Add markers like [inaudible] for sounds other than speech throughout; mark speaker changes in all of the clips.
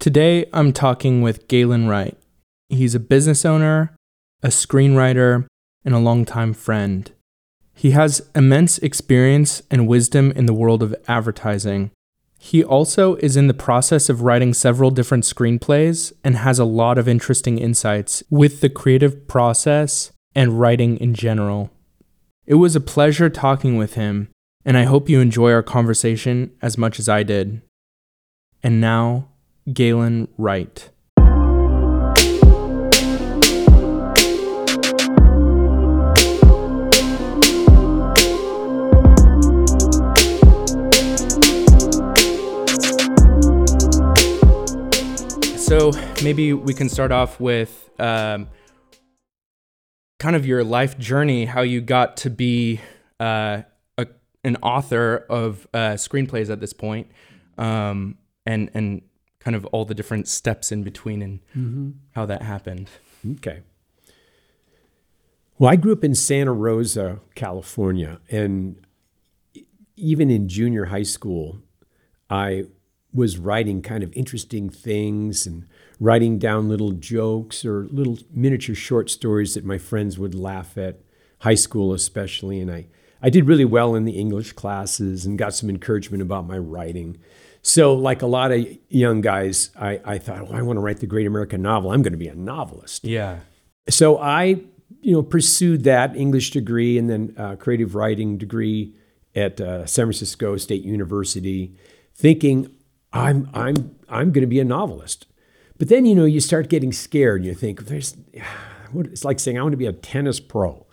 Speaker 1: Today, I'm talking with Galen Wright. He's a business owner, a screenwriter, and a longtime friend. He has immense experience and wisdom in the world of advertising. He also is in the process of writing several different screenplays and has a lot of interesting insights with the creative process and writing in general. It was a pleasure talking with him, and I hope you enjoy our conversation as much as I did. And now, Galen Wright. So maybe we can start off with um, kind of your life journey, how you got to be uh, a, an author of uh, screenplays at this point, um, and and kind of all the different steps in between and
Speaker 2: Mm-hmm.
Speaker 1: how that happened.
Speaker 2: Okay. Well, I grew up in Santa Rosa, California, and even in junior high school, I was writing kind of interesting things and writing down little jokes or little miniature short stories that my friends would laugh at, high school especially. And I, I did really well in the English classes and got some encouragement about my writing. So, like a lot of young guys, I, I thought, oh, I want to write the great American novel. I'm going to be a novelist
Speaker 1: Yeah.
Speaker 2: so I, you know, pursued that English degree and then uh, creative writing degree at uh, San Francisco State University, thinking I'm I'm I'm going to be a novelist. But then you know you start getting scared. And you think there's, [sighs] what- it's like saying I want to be a tennis pro,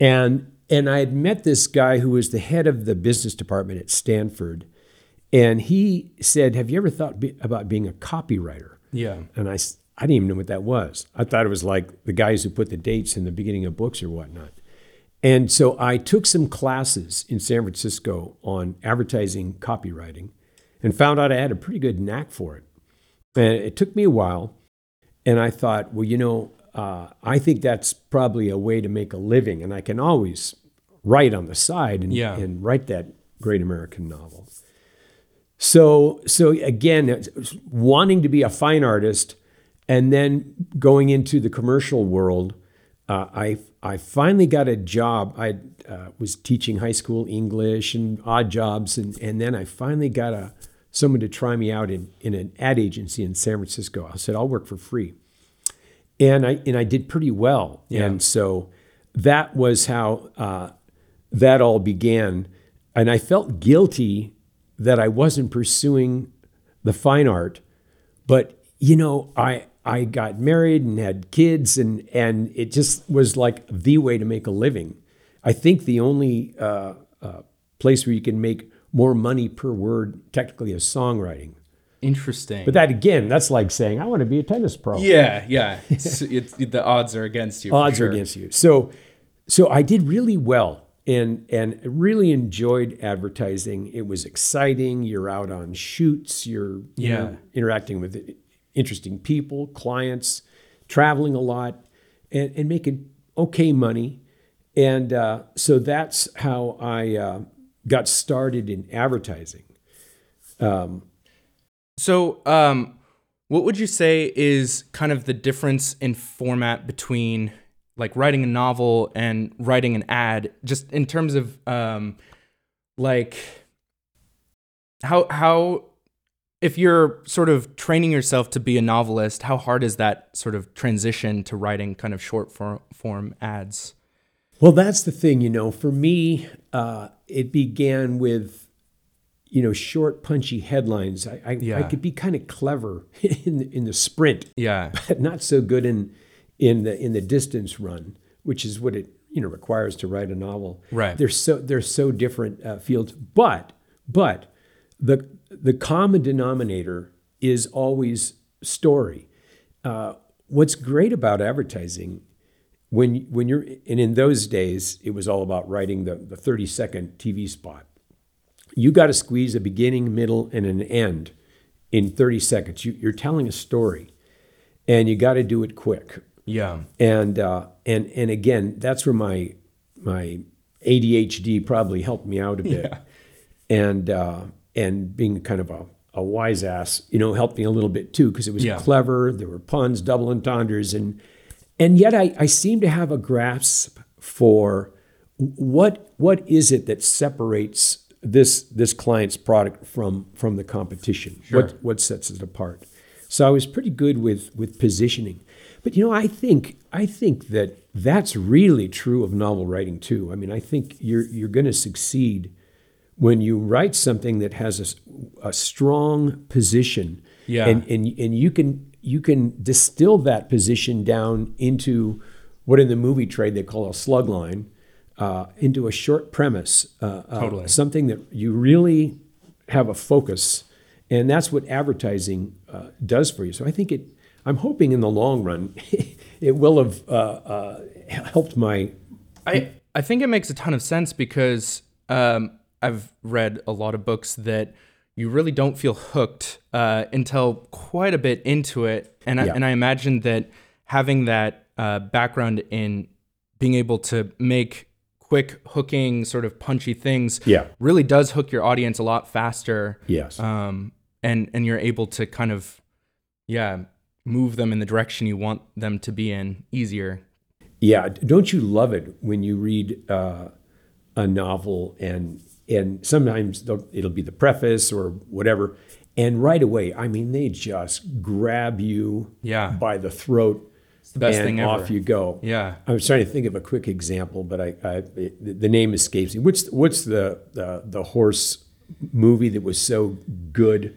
Speaker 2: and and I had met this guy who was the head of the business department at Stanford, and he said, "Have you ever thought be, about being a copywriter?"
Speaker 1: Yeah.
Speaker 2: And I, I didn't even know what that was. I thought it was like the guys who put the dates in the beginning of books or whatnot. And so I took some classes in San Francisco on advertising copywriting and found out I had a pretty good knack for it. And it took me a while. And I thought, well, you know, uh, I think that's probably a way to make a living. And I can always write on the side and,
Speaker 1: Yeah.
Speaker 2: and write that great American novel. So, so again, wanting to be a fine artist, and then going into the commercial world, uh, I I finally got a job. I uh, was teaching high school English and odd jobs, and and then I finally got a someone to try me out in in an ad agency in San Francisco. I said I'll work for free, and I and I did pretty well.
Speaker 1: Yeah.
Speaker 2: And so that was how uh, that all began. And I felt guilty that I wasn't pursuing the fine art, but you know, I I got married and had kids, and and it just was like the way to make a living. I think the only uh, uh, place where you can make more money per word technically is songwriting.
Speaker 1: Interesting.
Speaker 2: But that again, that's like saying I want to be a tennis pro.
Speaker 1: yeah, yeah. [laughs] It's, it's, the odds are against you.
Speaker 2: odds
Speaker 1: sure.
Speaker 2: are against you. So, so I did really well and and really enjoyed advertising. It was exciting. You're out on shoots. You're you know, interacting with interesting people, clients, traveling a lot, and, and making okay money. And uh, so that's how I uh, got started in advertising.
Speaker 1: So, um, what would you say is kind of the difference in format between like writing a novel and writing an ad, just in terms of um, like how how if you're sort of training yourself to be a novelist, how hard is that sort of transition to writing kind of short form, form ads?
Speaker 2: Well, that's the thing, you know. For me, uh, it began with, you know, short, punchy headlines. I, I, I could be kind of clever [laughs] in in the sprint,
Speaker 1: Yeah,
Speaker 2: but not so good in in the in the distance run, which is what it you know requires to write a novel.
Speaker 1: Right.
Speaker 2: They're so they're so different uh, fields, but but the the common denominator is always story. Uh, what's great about advertising when when you're and in those days it was all about writing the, the 30 second TV spot. You got to squeeze a beginning, middle, and an end in 30 seconds. You, you're telling a story, and you got to do it quick.
Speaker 1: Yeah,
Speaker 2: And uh, and and again, that's where my my ADHD probably helped me out a bit,
Speaker 1: Yeah.
Speaker 2: and uh, and being kind of a, a wise ass, you know, helped me a little bit too because it was
Speaker 1: Yeah.
Speaker 2: clever. There were puns, double entendres, and and yet I, I seem to have a grasp for what what is it that separates this this client's product from from the competition. What what sets it apart? So I was pretty good with with positioning. But you know, I think I think that that's really true of novel writing too. I mean, I think you're you're going to succeed when you write something that has a strong position.
Speaker 1: Yeah.
Speaker 2: And and and you can you can distill that position down into what in the movie trade they call a slug line, uh, into a short premise. Uh, uh,
Speaker 1: Totally.
Speaker 2: Something that you really have a focus, and that's what advertising uh, does for you. So I think it. I'm hoping in the long run, [laughs] it will have uh, uh, helped my.
Speaker 1: I, I think it makes a ton of sense because um, I've read a lot of books that you really don't feel hooked uh, until quite a bit into it. And, I,
Speaker 2: Yeah.
Speaker 1: and I imagine that having that uh, background in being able to make quick hooking, sort of punchy things
Speaker 2: Yeah.
Speaker 1: really does hook your audience a lot faster.
Speaker 2: Yes.
Speaker 1: Um, and, and you're able to kind of, yeah, move them in the direction you want them to be in easier.
Speaker 2: Yeah, don't you love it when you read uh, a novel and and sometimes it'll be the preface or whatever, and right away, I mean, they just grab you
Speaker 1: Yeah.
Speaker 2: by the throat. It's
Speaker 1: the best
Speaker 2: and
Speaker 1: thing ever.
Speaker 2: off you go.
Speaker 1: Yeah.
Speaker 2: I was trying to think of a quick example, but I, I it, the name escapes me. What's what's the the, the horse movie that was so good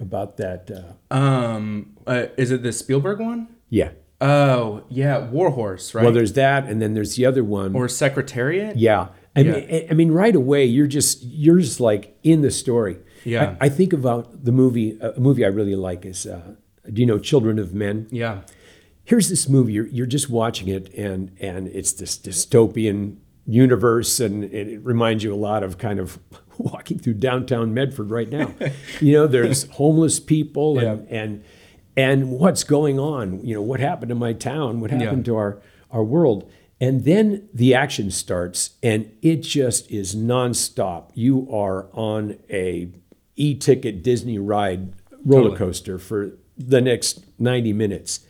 Speaker 2: about that? Uh,
Speaker 1: Um, uh, is it the Spielberg one?
Speaker 2: yeah.
Speaker 1: Oh, yeah, War Horse, right?
Speaker 2: Well, there's that, and then there's the other one.
Speaker 1: or Secretariat?
Speaker 2: Yeah. I mean, I- mean, right away, you're just you're just like in the story.
Speaker 1: Yeah.
Speaker 2: I, I think about the movie. A movie I really like is, uh, do you know Children of Men?
Speaker 1: Yeah.
Speaker 2: Here's this movie. You're you're just watching it, and and it's this dystopian universe, and it reminds you a lot of kind of [laughs] walking through downtown Medford right now. you know, there's [laughs] homeless people, and and and what's going on? You know, what happened to my town? What happened to our our world? And then the action starts, and it just is nonstop. You are on a e-ticket Disney ride roller coaster for the next 90 minutes.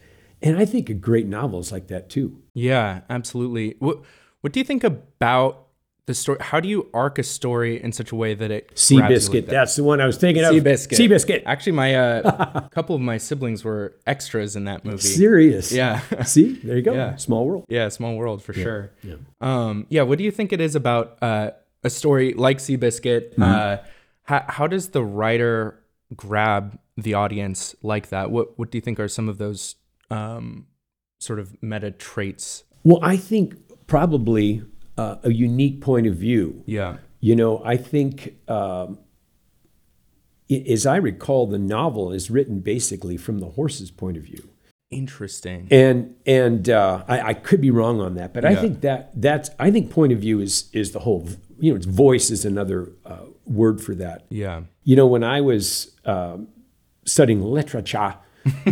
Speaker 2: And I think a great novel is like that too.
Speaker 1: Yeah, absolutely. What What do you think about the story? How do you arc a story in such a way that it you like that?
Speaker 2: that's the one I was thinking of.
Speaker 1: Seabiscuit.
Speaker 2: Seabiscuit.
Speaker 1: Actually, my uh, a [laughs] couple of my siblings were extras in that movie.
Speaker 2: Serious.
Speaker 1: Yeah. [laughs]
Speaker 2: See, there you go.
Speaker 1: Yeah.
Speaker 2: Small world.
Speaker 1: Yeah, small world for sure. Yeah. Um, yeah. What do you think it is about uh, a story like Seabiscuit?
Speaker 2: Mm-hmm.
Speaker 1: Uh, how, how does the writer grab the audience like that? What What do you think are some of those um, sort of meta traits?
Speaker 2: Well, I think probably uh, a unique point of view.
Speaker 1: Yeah.
Speaker 2: You know, I think, um, as I recall, the novel is written basically from the horse's point of view.
Speaker 1: Interesting.
Speaker 2: and and uh, I, I could be wrong on that, but I think that that's I think point of view is is the whole you know it's voice is another uh, word for that.
Speaker 1: Yeah.
Speaker 2: You know when I was um, studying literature,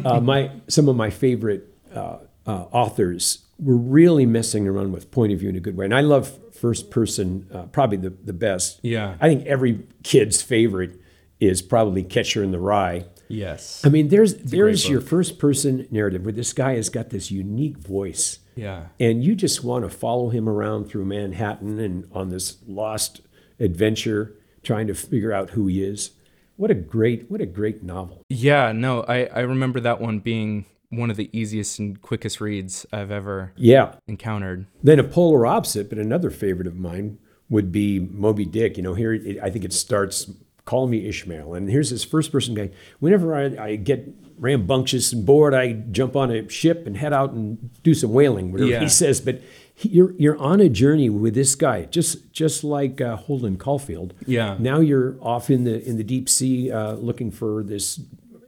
Speaker 2: uh, [laughs] my some of my favorite uh, uh, authors were really messing around with point of view in a good way, and I love first person uh, probably the the best.
Speaker 1: Yeah.
Speaker 2: I think every kid's favorite is probably Catcher in the Rye.
Speaker 1: Yes.
Speaker 2: I mean, there's there's your first person narrative where this guy has got this unique voice,
Speaker 1: Yeah.
Speaker 2: and you just want to follow him around through Manhattan and on this lost adventure, trying to figure out who he is. What a great what a great novel.
Speaker 1: Yeah. No, I I remember that one being one of the easiest and quickest reads I've ever
Speaker 2: Yeah.
Speaker 1: encountered.
Speaker 2: Then a polar opposite, but another favorite of mine would be Moby Dick. You know, here it, I think it starts. Call me Ishmael, and here's this first person guy. Whenever I, I get rambunctious and bored, I jump on a ship and head out and do some whaling, whatever
Speaker 1: Yeah.
Speaker 2: he says. But he- you're you're on a journey with this guy, just just like uh, Holden Caulfield.
Speaker 1: Yeah.
Speaker 2: Now you're off in the in the deep sea uh, looking for this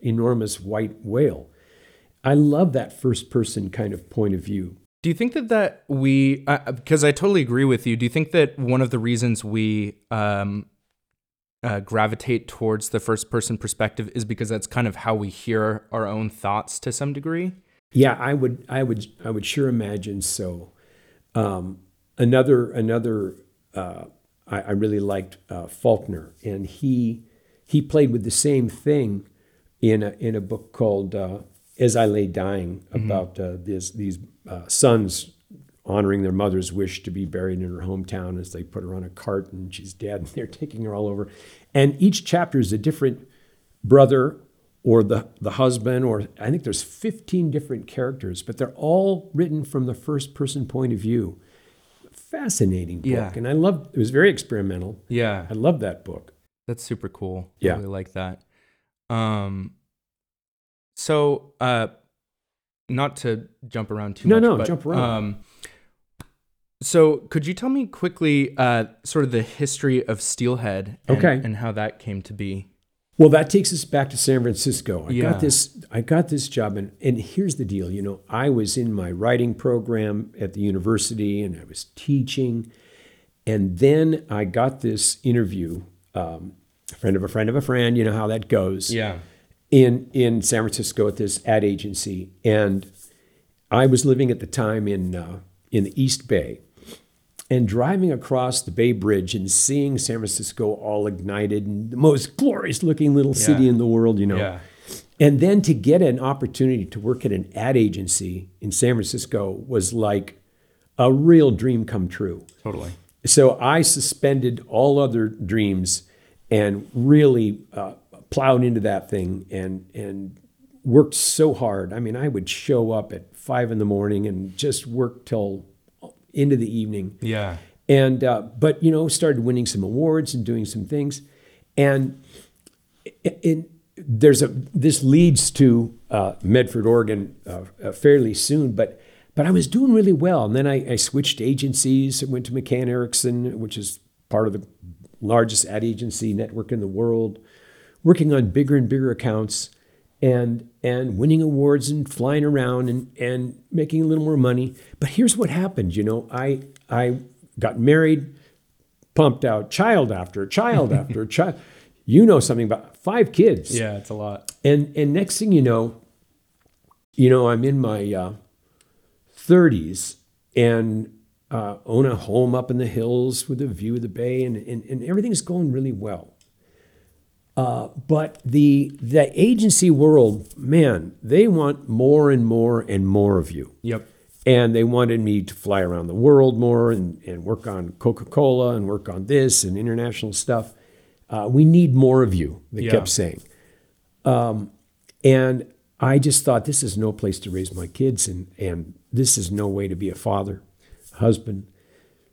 Speaker 2: enormous white whale. I love that first person kind of point of view.
Speaker 1: Do you think that that we uh, because I totally agree with you. Do you think that one of the reasons we um, uh, gravitate towards the first person perspective is because that's kind of how we hear our own thoughts to some degree?
Speaker 2: Yeah, I would, I would, I would sure imagine so. Um, another, another, uh, I, I really liked uh, Faulkner, and he he played with the same thing in a, in a book called uh, As I Lay Dying about uh, this, these uh, sons honoring their mother's wish to be buried in her hometown as they put her on a cart and she's dead and [laughs] they're taking her all over. And each chapter is a different brother or the, the husband, or I think there's 15 different characters, but they're all written from the first person point of view. Fascinating book.
Speaker 1: Yeah.
Speaker 2: And I loved it was very experimental.
Speaker 1: Yeah.
Speaker 2: I love that book.
Speaker 1: That's super cool.
Speaker 2: Yeah.
Speaker 1: I really like that. Um so uh not to jump around too
Speaker 2: No,
Speaker 1: much.
Speaker 2: no,
Speaker 1: but,
Speaker 2: jump around.
Speaker 1: Um so could you tell me quickly uh sort of the history of Steelhead and,
Speaker 2: Okay.
Speaker 1: and how that came to be?
Speaker 2: Well, that takes us back to San Francisco. I
Speaker 1: Yeah.
Speaker 2: got this. I got this job, and and here's the deal. You know, I was in my writing program at the university, and I was teaching, and then I got this interview. Um, a friend of a friend of a friend. You know how that goes.
Speaker 1: Yeah.
Speaker 2: In in San Francisco at this ad agency, and I was living at the time in uh, in the East Bay, and driving across the Bay Bridge and seeing San Francisco all ignited and the most glorious looking little city in the world, you know.
Speaker 1: Yeah.
Speaker 2: And then to get an opportunity to work at an ad agency in San Francisco was like a real dream come true.
Speaker 1: Totally.
Speaker 2: So I suspended all other dreams and really uh, plowed into that thing and and worked so hard. I mean, I would show up at five in the morning and just work till into the evening
Speaker 1: Yeah.
Speaker 2: and uh, but you know started winning some awards and doing some things and in, there's a this leads to uh, medford oregon uh, uh, fairly soon but but i was doing really well and then I, I switched agencies went to mccann erickson which is part of the largest ad agency network in the world working on bigger and bigger accounts and and winning awards and flying around and and making a little more money. But here's what happened, you know, I I got married, pumped out child after child [laughs] after child. You know something about five kids.
Speaker 1: Yeah, it's a lot.
Speaker 2: And and next thing you know, you know, I'm in my uh, 30s and uh, own a home up in the hills with a view of the bay, and, and, and everything's going really well. Uh, but the the agency world, man, they want more and more and more of you.
Speaker 1: Yep.
Speaker 2: And they wanted me to fly around the world more and, and work on Coca Cola and work on this and international stuff. Uh, we need more of you, they
Speaker 1: Yeah.
Speaker 2: kept saying. Um, and I just thought, this is no place to raise my kids, and, and this is no way to be a father, husband.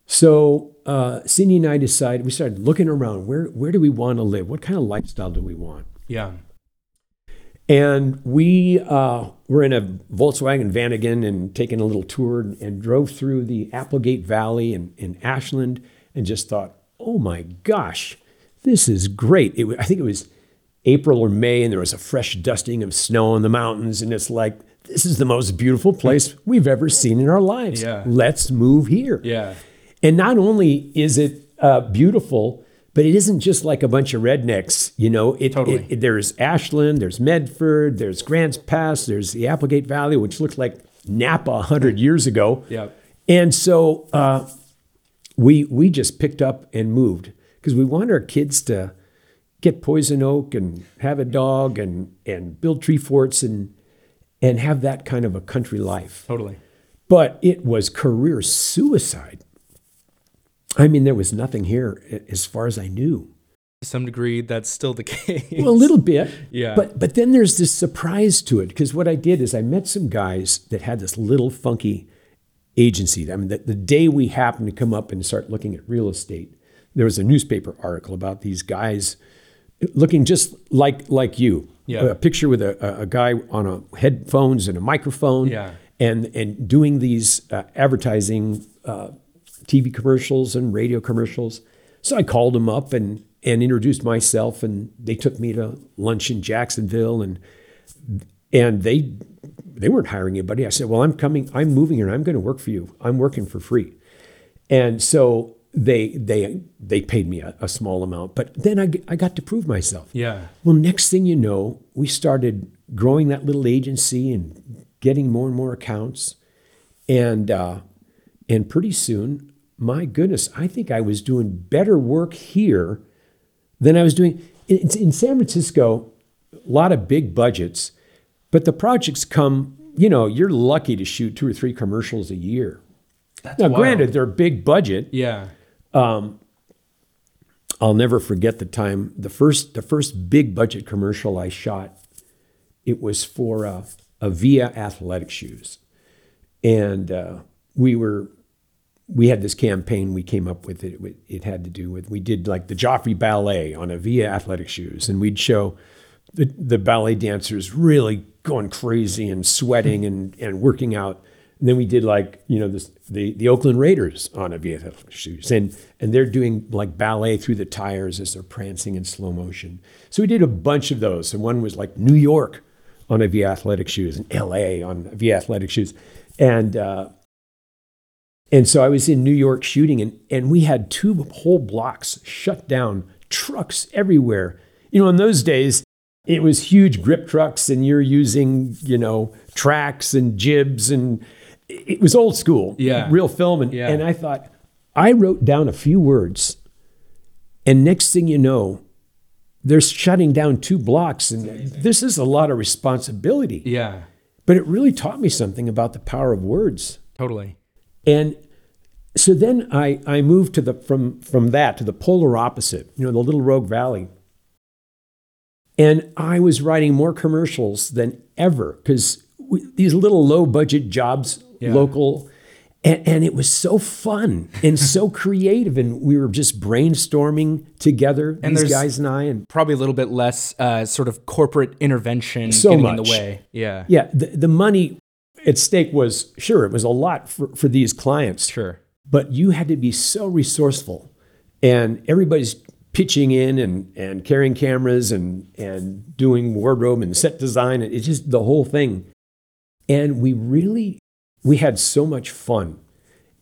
Speaker 2: So uh, Cindy and I decided, we started looking around where, where do we want to live? What kind of lifestyle do we want?
Speaker 1: Yeah.
Speaker 2: And we uh, were in a Volkswagen Vanagon and taking a little tour and, and drove through the Applegate Valley in, in Ashland and just thought, oh my gosh, this is great. It, I think it was April or May and there was a fresh dusting of snow in the mountains. And it's like, this is the most beautiful place [laughs] we've ever seen in our lives.
Speaker 1: Yeah.
Speaker 2: Let's move here.
Speaker 1: Yeah.
Speaker 2: And not only is it uh, beautiful, but it isn't just like a bunch of rednecks. You know, it,
Speaker 1: Totally.
Speaker 2: it- it- there's Ashland, there's Medford, there's Grants Pass, there's the Applegate Valley, which looked like Napa 100 years ago.
Speaker 1: Yep.
Speaker 2: And so uh, we we just picked up and moved because we want our kids to get poison oak and have a dog and and build tree forts and and have that kind of a country life
Speaker 1: Totally.
Speaker 2: but it was career suicide. I mean, there was nothing here as far as I knew.
Speaker 1: To some degree, that's still the [laughs] case.
Speaker 2: Well, a little bit.
Speaker 1: Yeah.
Speaker 2: But but then there's this surprise to it because what I did is I met some guys that had this little funky agency. I mean, the, the day we happened to come up and start looking at real estate, there was a newspaper article about these guys looking just like like you.
Speaker 1: Yeah.
Speaker 2: A picture with a, a, guy on a headphones and a microphone.
Speaker 1: Yeah.
Speaker 2: And and doing these uh, advertising uh, TV commercials and radio commercials. So I called them up and and introduced myself, and they took me to lunch in Jacksonville, and and they they weren't hiring anybody. I said, "Well, I'm coming. I'm moving here. and I'm going to work for you. I'm working for free." And so they they they paid me a, a small amount, but then I, I got to prove myself.
Speaker 1: yeah.
Speaker 2: Well, next thing you know, we started growing that little agency and getting more and more accounts, and uh, and pretty soon, my goodness, I think I was doing better work here than I was doing. in, in San Francisco, a lot of big budgets, but the projects come. You know, you're lucky to shoot two or three commercials a year.
Speaker 1: That's
Speaker 2: Now,
Speaker 1: wild.
Speaker 2: granted, they're big budget.
Speaker 1: Yeah.
Speaker 2: I'll never forget the time the first the first big budget commercial I shot. It was for uh, Avia athletic shoes, and uh, we were we had this campaign we came up with. It it had to do with we did like the Joffrey Ballet on Avia athletic shoes, and we'd show the the ballet dancers really going crazy and sweating and and working out. And then we did like you know this, the the Oakland Raiders on Avia athletic shoes, and and they're doing like ballet through the tires as they're prancing in slow motion. So we did a bunch of those, and one was like New York on Avia athletic shoes, and L.A. on Via athletic shoes, and uh, and so I was in New York shooting, and, and we had two whole blocks shut down, trucks everywhere. You know, in those days, it was huge grip trucks, and you're using, you know, tracks and jibs, and it was old school,
Speaker 1: Yeah.
Speaker 2: real film. And,
Speaker 1: Yeah.
Speaker 2: and I thought, I wrote down a few words, and next thing you know, they're shutting down two blocks, and this is a lot of responsibility.
Speaker 1: Yeah.
Speaker 2: But it really taught me something about the power of words.
Speaker 1: Totally.
Speaker 2: And so then I, I moved to the from from that to the polar opposite, you know, the Little Rogue Valley. And I was writing more commercials than ever because these little low budget jobs,
Speaker 1: Yeah.
Speaker 2: local, and, and it was so fun and so [laughs] creative. And we were just brainstorming together,
Speaker 1: And
Speaker 2: these guys and I. And
Speaker 1: Probably a little bit less uh, sort of corporate intervention
Speaker 2: So
Speaker 1: getting in
Speaker 2: much.
Speaker 1: the way. Yeah.
Speaker 2: yeah, the, the money at stake was sure, it was a lot for, for these clients.
Speaker 1: Sure.
Speaker 2: but you had to be so resourceful and everybody's pitching in and, and carrying cameras and, and doing wardrobe and set design and it's just the whole thing and we really we had so much fun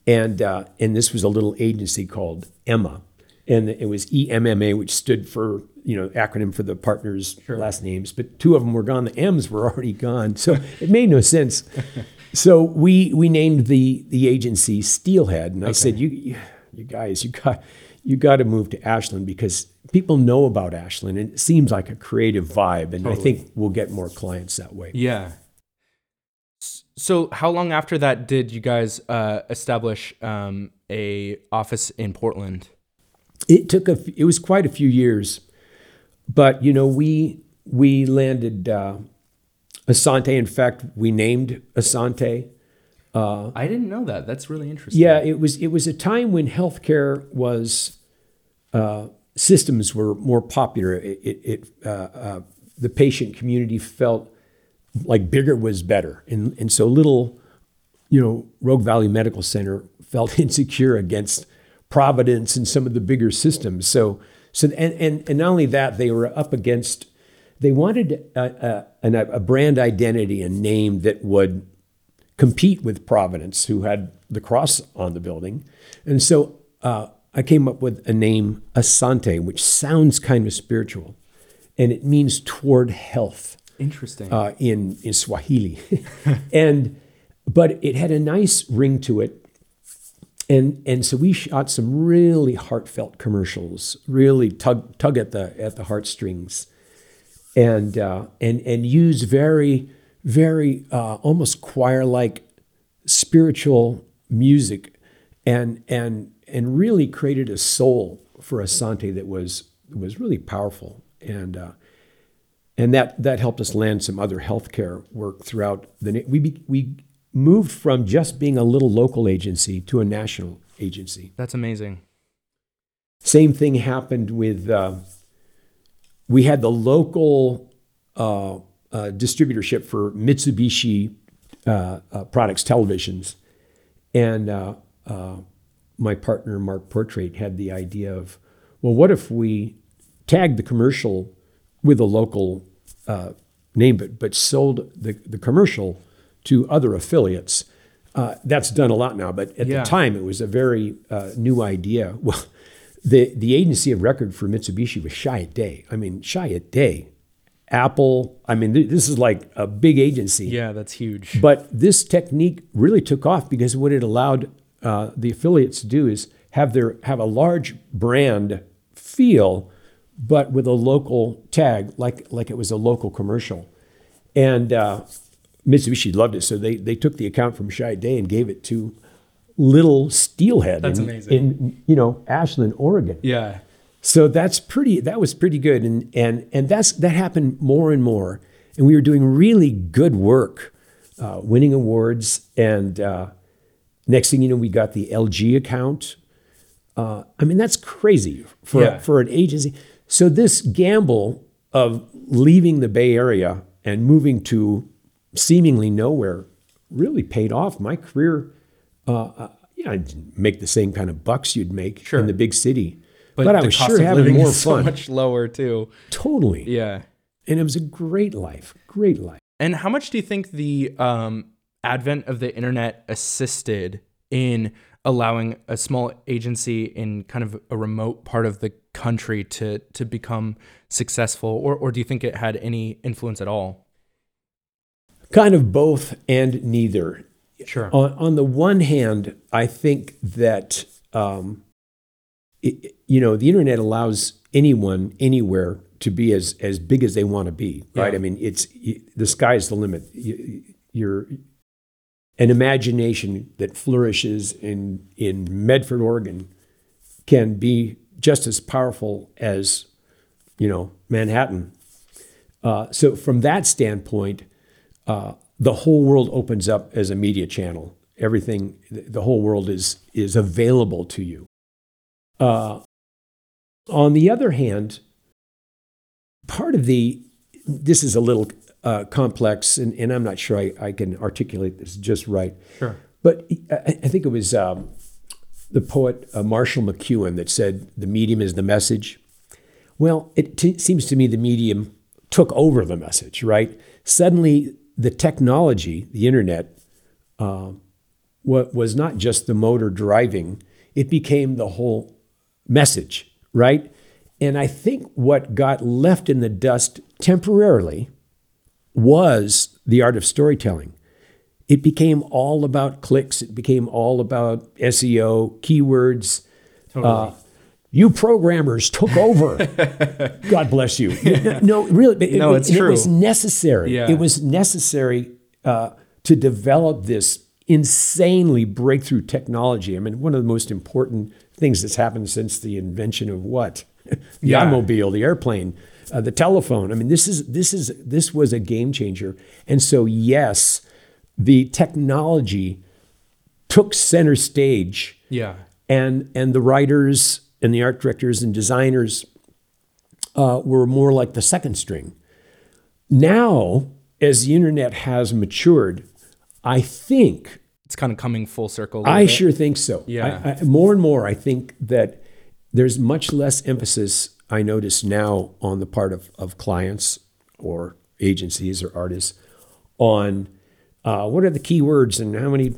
Speaker 2: and uh, and this was a little agency called emma and it was emma which stood for you know acronym for the partners last names but two of them were gone. The m's were [laughs] already gone. So it made no sense. [laughs] So we we named the the agency Steelhead, and I said, you, you guys, you got you got to move to Ashland because people know about Ashland, and it seems like a creative vibe, and I think we'll get more clients that way.
Speaker 1: Yeah. So, how long after that did you guys uh, establish um, a office in Portland?
Speaker 2: It took a f- it was quite a few years, but you know we we landed uh, Asante. In fact, we named Asante.
Speaker 1: Uh, I didn't know that. That's really interesting.
Speaker 2: Yeah, it was it was a time when healthcare was uh, systems were more popular. It, it, it uh, uh, the patient community felt like bigger was better, and and so little, you know, Rogue Valley Medical Center felt [laughs] insecure against Providence and some of the bigger systems. So so and and, and not only that, they were up against. They wanted a, a, a brand identity and name that would compete with Providence, who had the cross on the building. And so uh, I came up with a name, Asante, which sounds kind of spiritual. And it means toward health
Speaker 1: Interesting.
Speaker 2: uh, in, in Swahili. [laughs] and but it had a nice ring to it. And, and so we shot some really heartfelt commercials, really tug, tug at the at the heartstrings and uh, and and use very very uh, almost choir like spiritual music and and and really created a soul for Asante that was was really powerful. And uh, and that that helped us land some other healthcare work throughout the we we moved from just being a little local agency to a national agency
Speaker 1: That's amazing.
Speaker 2: same thing happened with, uh, we had the local uh, uh, distributorship for Mitsubishi uh, uh, products, televisions. And uh, uh, my partner, Mark Portrait, had the idea of, well, what if we tagged the commercial with a local uh, name, but, but sold the, the commercial to other affiliates? Uh, that's done a lot now, but at
Speaker 1: Yeah.
Speaker 2: the time it was a very uh, new idea. [laughs] Well, the, the agency of record for Mitsubishi was Chiat Day. I mean, Chiat Day, Apple. I mean, th- this is like a big agency.
Speaker 1: Yeah, that's huge.
Speaker 2: But this technique really took off because what it allowed uh, the affiliates to do is have their have a large brand feel, but with a local tag, like like it was a local commercial. And uh, Mitsubishi loved it, so they they took the account from Chiat/Day and gave it to Little Steelhead
Speaker 1: That's
Speaker 2: in,
Speaker 1: amazing.
Speaker 2: in you know Ashland, Oregon.
Speaker 1: Yeah.
Speaker 2: So that's pretty. That was pretty good, and and and that's that happened more and more, and we were doing really good work, uh, winning awards, and uh, next thing you know, we got the LG account. Uh, I mean, that's crazy for
Speaker 1: Yeah.
Speaker 2: for an agency. So this gamble of leaving the Bay Area and moving to seemingly nowhere really paid off. My career, uh, uh, yeah, I didn't make the same kind of bucks you'd make
Speaker 1: Sure.
Speaker 2: in the big city, but, I was sure having more
Speaker 1: so
Speaker 2: fun.
Speaker 1: much lower too.
Speaker 2: Totally.
Speaker 1: Yeah.
Speaker 2: And it was a great life, great life.
Speaker 1: And how much do you think the um, advent of the internet assisted in allowing a small agency in kind of a remote part of the country to to become successful, or or do you think it had any influence at all?
Speaker 2: Kind of both and neither.
Speaker 1: Sure.
Speaker 2: On, on the one hand, I think that, um, it, you know, the internet allows anyone, anywhere, to be as, as big as they want to be, right?
Speaker 1: Yeah.
Speaker 2: I mean, it's the sky's the limit. You, you're an imagination that flourishes in, in Medford, Oregon, can be just as powerful as, you know, Manhattan. Uh, so from that standpoint, uh, the whole world opens up as a media channel. Everything, the whole world is is available to you. Uh, on the other hand, part of the this is a little uh, complex, and, and I'm not sure I, I can articulate this just right.
Speaker 1: Sure.
Speaker 2: But I, I think it was um, the poet uh, Marshall McLuhan that said, "The medium is the message." Well, it t- seems to me the medium took over the message. Right? Suddenly, the technology, the internet, uh, was not just the motor driving; it became the whole message. Right? And I think what got left in the dust temporarily was the art of storytelling it became all about clicks. It became all about SEO, keywords. Uh, you programmers took over. [laughs] God bless you. No, really. it-
Speaker 1: No, it's
Speaker 2: it, It was necessary.
Speaker 1: Yeah.
Speaker 2: It was necessary uh, to develop this insanely breakthrough technology. I mean, one of the most important things that's happened since the invention of what? the
Speaker 1: Yeah.
Speaker 2: automobile, the airplane, uh, the telephone. I mean, this is this is this was a game changer. And so, yes, the technology took center stage,
Speaker 1: Yeah.
Speaker 2: and and the writers and the art directors and designers uh, were more like the second string. Now, as the internet has matured, I think
Speaker 1: It's kind of coming full circle.
Speaker 2: I
Speaker 1: bit.
Speaker 2: sure think so.
Speaker 1: Yeah.
Speaker 2: I, I, more and more, I think that there's much less emphasis I notice now on the part of, of clients or agencies or artists on uh, what are the keywords and how many,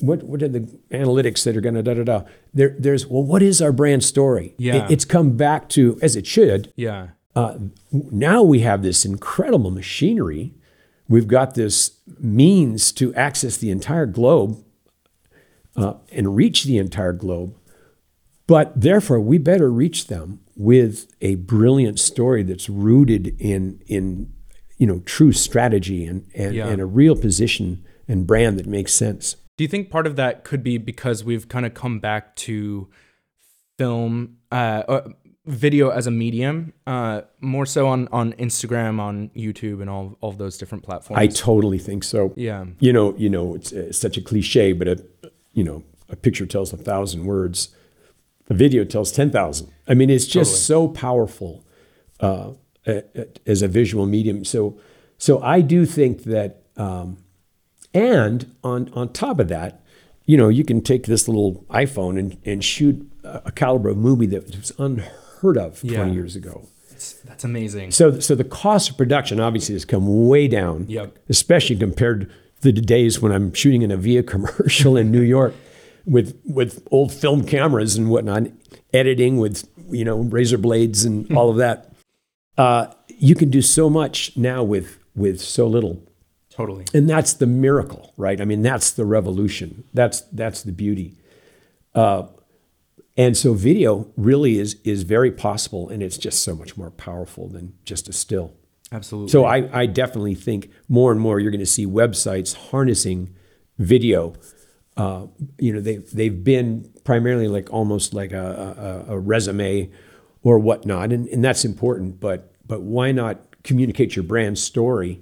Speaker 2: what, what are the analytics that are going to da da da. There, there's, well, what is our brand story?
Speaker 1: Yeah.
Speaker 2: It- it's come back to, as it should,
Speaker 1: Yeah.
Speaker 2: uh, now we have this incredible machinery. We've got this means to access the entire globe uh, and reach the entire globe. But therefore, we better reach them with a brilliant story that's rooted in, in you know, true strategy and, and,
Speaker 1: Yeah.
Speaker 2: and a real position and brand that makes sense.
Speaker 1: Do you think part of that could be because we've kind of come back to film, uh, video as a medium, uh, more so on, on Instagram, on YouTube, and all all of those different platforms?
Speaker 2: I totally think so.
Speaker 1: yeah,
Speaker 2: you know, you know, it's, it's such a cliche, but a, you know, a picture tells a thousand words. A video tells ten thousand. I mean, it's just so powerful uh, as a visual medium. So, so I do think that, um, and on on top of that, you know, you can take this little iPhone and, and shoot a, caliber of movie that was unheard of
Speaker 1: Yeah.
Speaker 2: twenty years ago.
Speaker 1: It's, that's amazing.
Speaker 2: So, so the cost of production obviously has come way down.
Speaker 1: Yep.
Speaker 2: Especially compared to the days when I'm shooting in Avia [laughs] commercial in New York with with old film cameras and whatnot, editing with you know razor blades and [laughs] all of that. Uh, you can do so much now with with so little,
Speaker 1: Totally.
Speaker 2: and that's the miracle, right? I mean, that's the revolution. That's that's the beauty. Uh, And so video really is is very possible, and it's just so much more powerful than just a still.
Speaker 1: Absolutely.
Speaker 2: So I, I definitely think more and more you're going to see websites harnessing video. Uh, you know, they've they've been primarily like almost like a, a, a resume or whatnot, and, and that's important. But but why not communicate your brand story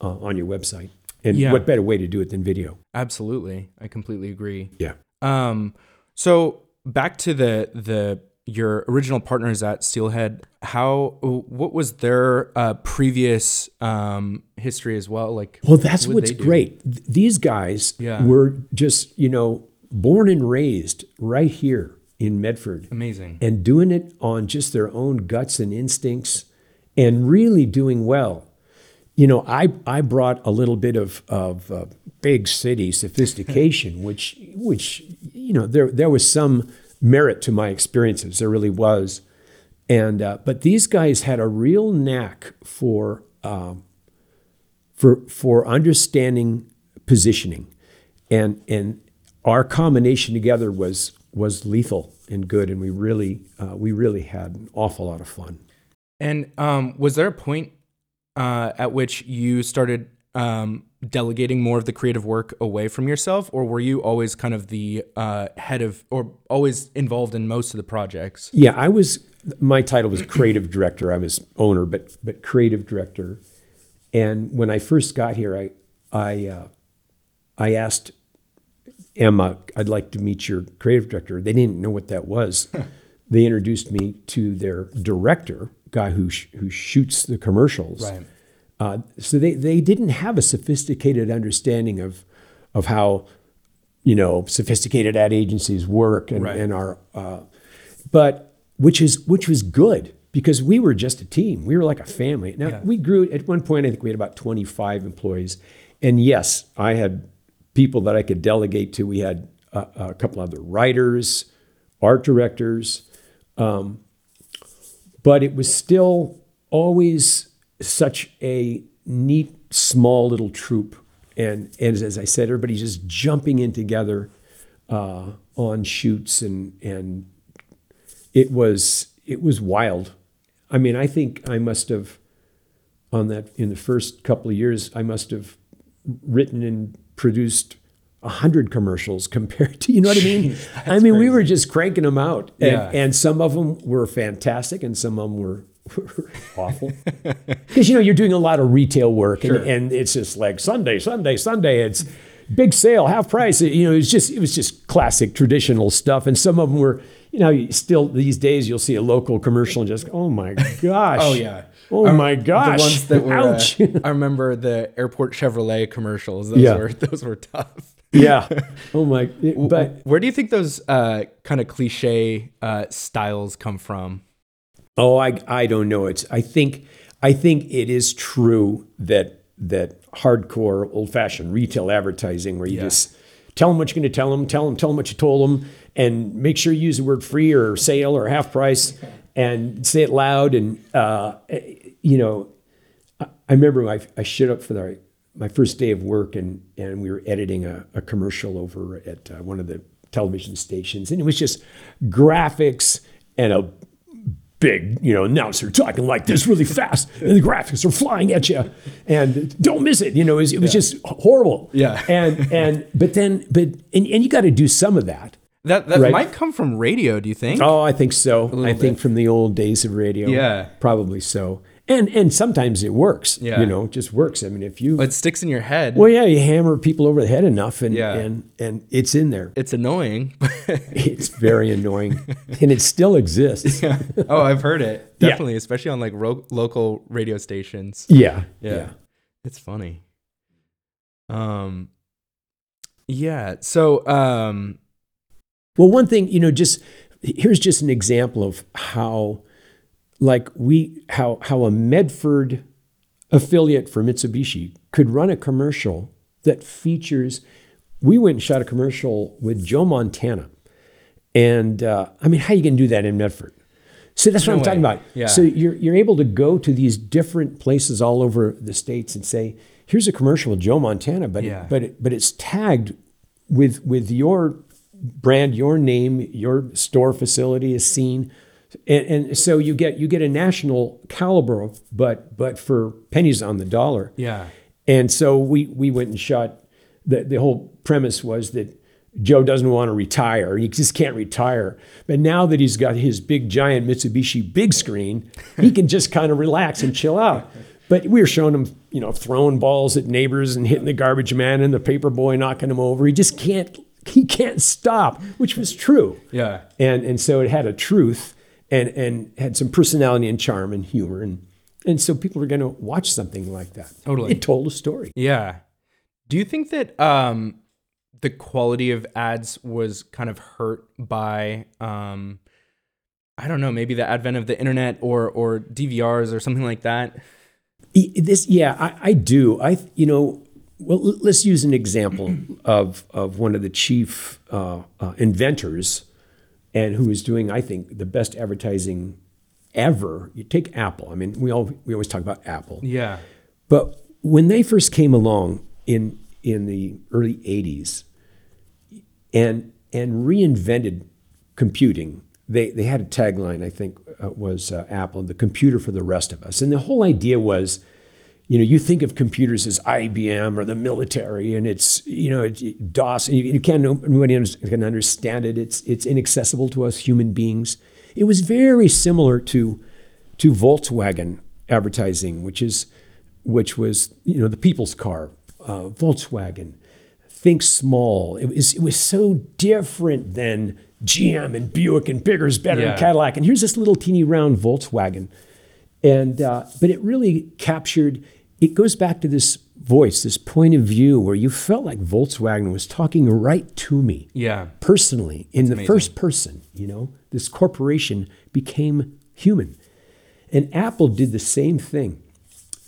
Speaker 2: uh, on your website? And
Speaker 1: Yeah.
Speaker 2: what better way to do it than video?
Speaker 1: Absolutely. I completely agree.
Speaker 2: Yeah.
Speaker 1: Um, so back to the the your original partners at Steelhead. How what was their uh, previous um, history as well? Like,
Speaker 2: Well, that's
Speaker 1: what
Speaker 2: what's great. These guys
Speaker 1: Yeah.
Speaker 2: were just, you know, born and raised right here in Medford
Speaker 1: Amazing.
Speaker 2: and doing it on just their own guts and instincts and really doing well. You know, I, I brought a little bit of, of uh, big city sophistication, [laughs] which, which, you know, there, there was some merit to my experiences. There really was. And, uh, but these guys had a real knack for, um, for for understanding positioning, and and our combination together was was lethal and good, and we really uh, we really had an awful lot of fun.
Speaker 1: And um, was there a point uh, at which you started um, delegating more of the creative work away from yourself, or were you always kind of the uh, head of, or always involved in most of the projects?
Speaker 2: Yeah, I was. My title was creative director. I was owner, but but creative director. And when I first got here, I I uh, I asked Emma, "I'd like to meet your creative director." They didn't know what that was. [laughs] they introduced me to their director, guy who sh- who shoots the commercials.
Speaker 1: Right.
Speaker 2: Uh, so they they didn't have a sophisticated understanding of of how you know sophisticated ad agencies work and,
Speaker 1: Right.
Speaker 2: and our uh, but which is which was good because we were just a team we were like a family now
Speaker 1: Yeah.
Speaker 2: we grew at one point i think we had about 25 employees and yes i had people that i could delegate to we had a, a couple other writers art directors um, but it was still always such a neat small little troop. And, and as i said everybody's just jumping in together uh, on shoots and and it was it was wild. I mean i think i must have on that in the first couple of years i must have written and produced a hundred commercials [laughs] compared to you know what i mean
Speaker 1: Jeez,
Speaker 2: i mean we were just cranking them out and,
Speaker 1: Yeah.
Speaker 2: and some of them were fantastic and some of them [laughs] were, awful [laughs] because you know you're doing a lot of retail work and,
Speaker 1: Sure.
Speaker 2: and it's just like sunday sunday sunday it's big sale half price you know it's just it was just classic traditional stuff and some of them were you know still these days you'll see a local commercial and just oh my gosh
Speaker 1: Oh yeah.
Speaker 2: oh my gosh
Speaker 1: The ones that were. uh,
Speaker 2: ouch
Speaker 1: I remember the airport Chevrolet commercials. Those
Speaker 2: Yeah.
Speaker 1: were those were tough.
Speaker 2: Yeah [laughs] oh my but
Speaker 1: Where do you think those uh, kind of cliche uh, styles come from?
Speaker 2: Oh, I I don't know. It's I think I think it is true that that hardcore old fashioned retail advertising where you
Speaker 1: Yeah.
Speaker 2: just tell them what you're going to tell them, tell them, tell them what you told them, and make sure you use the word free or sale or half price, and say it loud. And uh, you know, I, I remember I, I showed up for the, my first day of work, and and we were editing a, a commercial over at uh, one of the television stations, and it was just graphics and a big, you know, announcer talking like this really fast, [laughs] and the graphics are flying at you, and don't miss it. You know, it was, it was just horrible.
Speaker 1: Yeah.
Speaker 2: and and but then but and, and you got to do some of that.
Speaker 1: That that
Speaker 2: Right.
Speaker 1: might come from radio. Do you think?
Speaker 2: Oh, I think so. I think from the old days of radio.
Speaker 1: Yeah.
Speaker 2: probably so. And and sometimes it works.
Speaker 1: Yeah.
Speaker 2: you know, it just works. I mean, if you
Speaker 1: It sticks in your head.
Speaker 2: well, yeah, you hammer people over the head enough, and
Speaker 1: Yeah.
Speaker 2: and and it's in there.
Speaker 1: It's annoying. [laughs]
Speaker 2: It's very annoying, and it still exists. [laughs] Yeah,
Speaker 1: oh, I've heard it.
Speaker 2: Yeah.
Speaker 1: Definitely, especially on like ro- local radio stations.
Speaker 2: yeah,
Speaker 1: Yeah. It's funny. Um yeah, so um
Speaker 2: Well, one thing, you know, just here's just an example of how, like we, how how a Medford affiliate for Mitsubishi could run a commercial that features. We went and shot a commercial with Joe Montana, and uh, I mean, how you going to do that in Medford? So that's what
Speaker 1: No
Speaker 2: I'm talking about.
Speaker 1: Yeah.
Speaker 2: So you're you're able to go to these different places all over the states and say, "Here's a commercial with Joe Montana," but
Speaker 1: Yeah.
Speaker 2: but it, but it's tagged with with your brand, your name, your store facility is seen. And, and so you get you get a national caliber, but but for pennies on the dollar.
Speaker 1: Yeah.
Speaker 2: And so we we went and shot. The the whole premise was that Joe doesn't want to retire. He just can't retire. But now that he's got his big giant Mitsubishi big screen, he can just kind of relax and chill out. But we were showing him, you know, throwing balls at neighbors and hitting the garbage man and the paper boy knocking him over. He just can't he can't stop, which was true.
Speaker 1: Yeah.
Speaker 2: And and so it had a truth and and had some personality and charm and humor and and so people are going to watch something like that.
Speaker 1: Totally.
Speaker 2: It told a story.
Speaker 1: Yeah. Do you think that um, the quality of ads was kind of hurt by um, I don't know, maybe the advent of the internet or or DVRs or something like that?
Speaker 2: This, yeah, I, I do. I, you know, well, let's use an example of of one of the chief uh, uh, inventors, and who is doing, I think, the best advertising ever. You take Apple. I mean, we all we always talk about Apple,
Speaker 1: Yeah.
Speaker 2: but when they first came along in in the early '80s, and and reinvented computing, they they had a tagline I think uh, was uh, Apple, the computer for the rest of us, and the whole idea was. You know, you think of computers as IBM or the military, and it's you know it's DOS. And you, you can't nobody can understand it. It's it's inaccessible to us human beings. It was very similar to to Volkswagen advertising, which is which was you know the people's car, uh, Volkswagen. Think small. It was it was so different than GM and Buick and bigger is better
Speaker 1: Yeah.
Speaker 2: and Cadillac. And here's this little teeny round Volkswagen, and uh, but it really captured. It goes back to this voice, this point of view, where you felt like Volkswagen was talking right to me.
Speaker 1: Yeah.
Speaker 2: personally in the
Speaker 1: amazing.
Speaker 2: first person you know? This corporation became human. And apple did the same thing.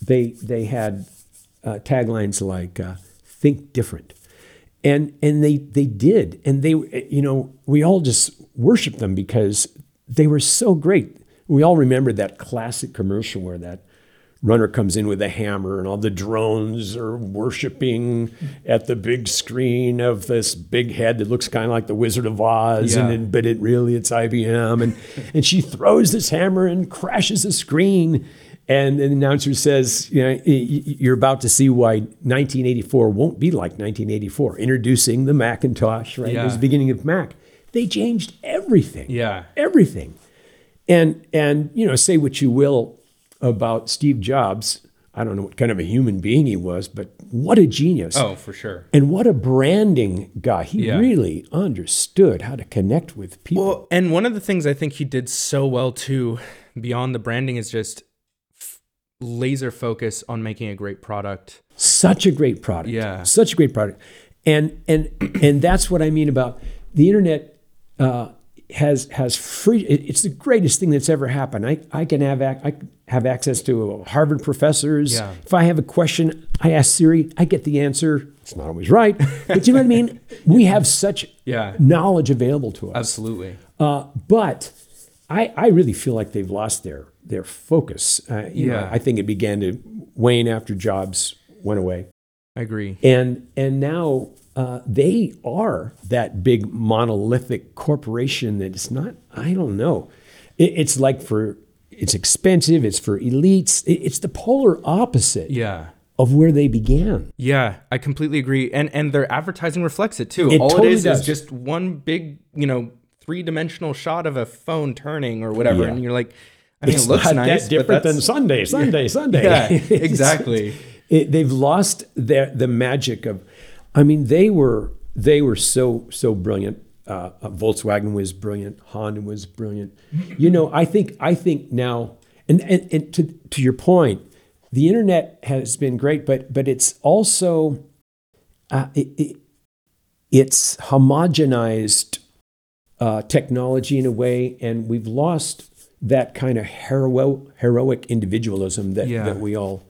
Speaker 2: They they had uh, taglines like uh, think different. And and they they did. And they you know we all just worshiped them because they were so great. We all remember that classic commercial where that runner comes in with a hammer and all the drones are worshiping at the big screen of this big head that looks kind of like the wizard of oz and
Speaker 1: Yeah.
Speaker 2: then, but it really it's ibm and [laughs] and she throws this hammer and crashes the screen and the announcer says you know "Y- y- you're about to see why 1984 won't be like 1984 introducing the macintosh right it was the beginning of mac they changed everything
Speaker 1: Yeah.
Speaker 2: everything. And and you know, say what you will about Steve Jobs. I don't know what kind of a human being he was, but what a genius.
Speaker 1: Oh, for sure.
Speaker 2: And what a branding guy. He
Speaker 1: Yeah.
Speaker 2: really understood how to connect with people.
Speaker 1: Well, and one of the things I think he did so well too, beyond the branding, is just f- laser focus on making a great product.
Speaker 2: such a great product.
Speaker 1: Yeah.
Speaker 2: Such a great product. And and [clears throat] and that's what I mean about the internet uh, has has free it- it's the greatest thing that's ever happened. I, I can have I have access to Harvard professors.
Speaker 1: Yeah.
Speaker 2: If I have a question, I ask Siri, I get the answer. It's not always right, but you know what I mean? [laughs] We have such
Speaker 1: Yeah.
Speaker 2: knowledge available to us.
Speaker 1: Absolutely.
Speaker 2: Uh, but I, I really feel like they've lost their their focus. Uh, you know,
Speaker 1: Yeah.
Speaker 2: I think it began to wane after Jobs went away,
Speaker 1: I agree.
Speaker 2: and and now uh, they are that big monolithic corporation that it's not. I don't know. It, it's like for it's expensive. It's for elites. It's the polar opposite
Speaker 1: Yeah.
Speaker 2: of where they began.
Speaker 1: Yeah, I completely agree. And and their advertising reflects it too.
Speaker 2: It
Speaker 1: All
Speaker 2: totally
Speaker 1: it is
Speaker 2: does.
Speaker 1: is just one big, you know, three dimensional shot of a phone turning or whatever.
Speaker 2: Yeah.
Speaker 1: And you're like, I mean,
Speaker 2: it's
Speaker 1: it looks
Speaker 2: not
Speaker 1: nice.
Speaker 2: that
Speaker 1: but
Speaker 2: different than Sunday, Sunday, [laughs] Sunday.
Speaker 1: Yeah, [laughs] exactly.
Speaker 2: it, they've lost their the magic of. I mean, they were they were so so brilliant. Uh, uh, Volkswagen was brilliant. Honda was brilliant. You know, I think I think now, and and, and to to your point, the internet has been great, but but it's also uh, it, it, it's homogenized uh, technology in a way, and we've lost that kind of hero, heroic individualism that,
Speaker 1: Yeah.
Speaker 2: that we all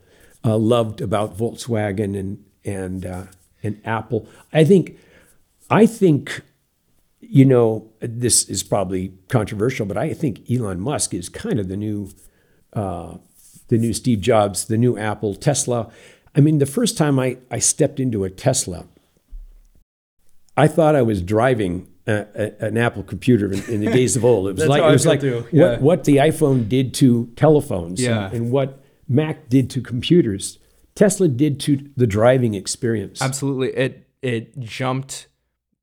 Speaker 2: uh, loved about Volkswagen and and uh, and Apple. I think I think you know this is probably controversial, but I think Elon Musk is kind of the new uh, the new Steve Jobs, the new Apple, Tesla. I mean, the first time I, I stepped into a Tesla, I thought I was driving a, a, an Apple computer in, in the days of old. It [laughs] was like it was like
Speaker 1: too.
Speaker 2: what what the iPhone did to telephones,
Speaker 1: Yeah.
Speaker 2: and, and what Mac did to computers. Tesla did to the driving experience.
Speaker 1: Absolutely. It it jumped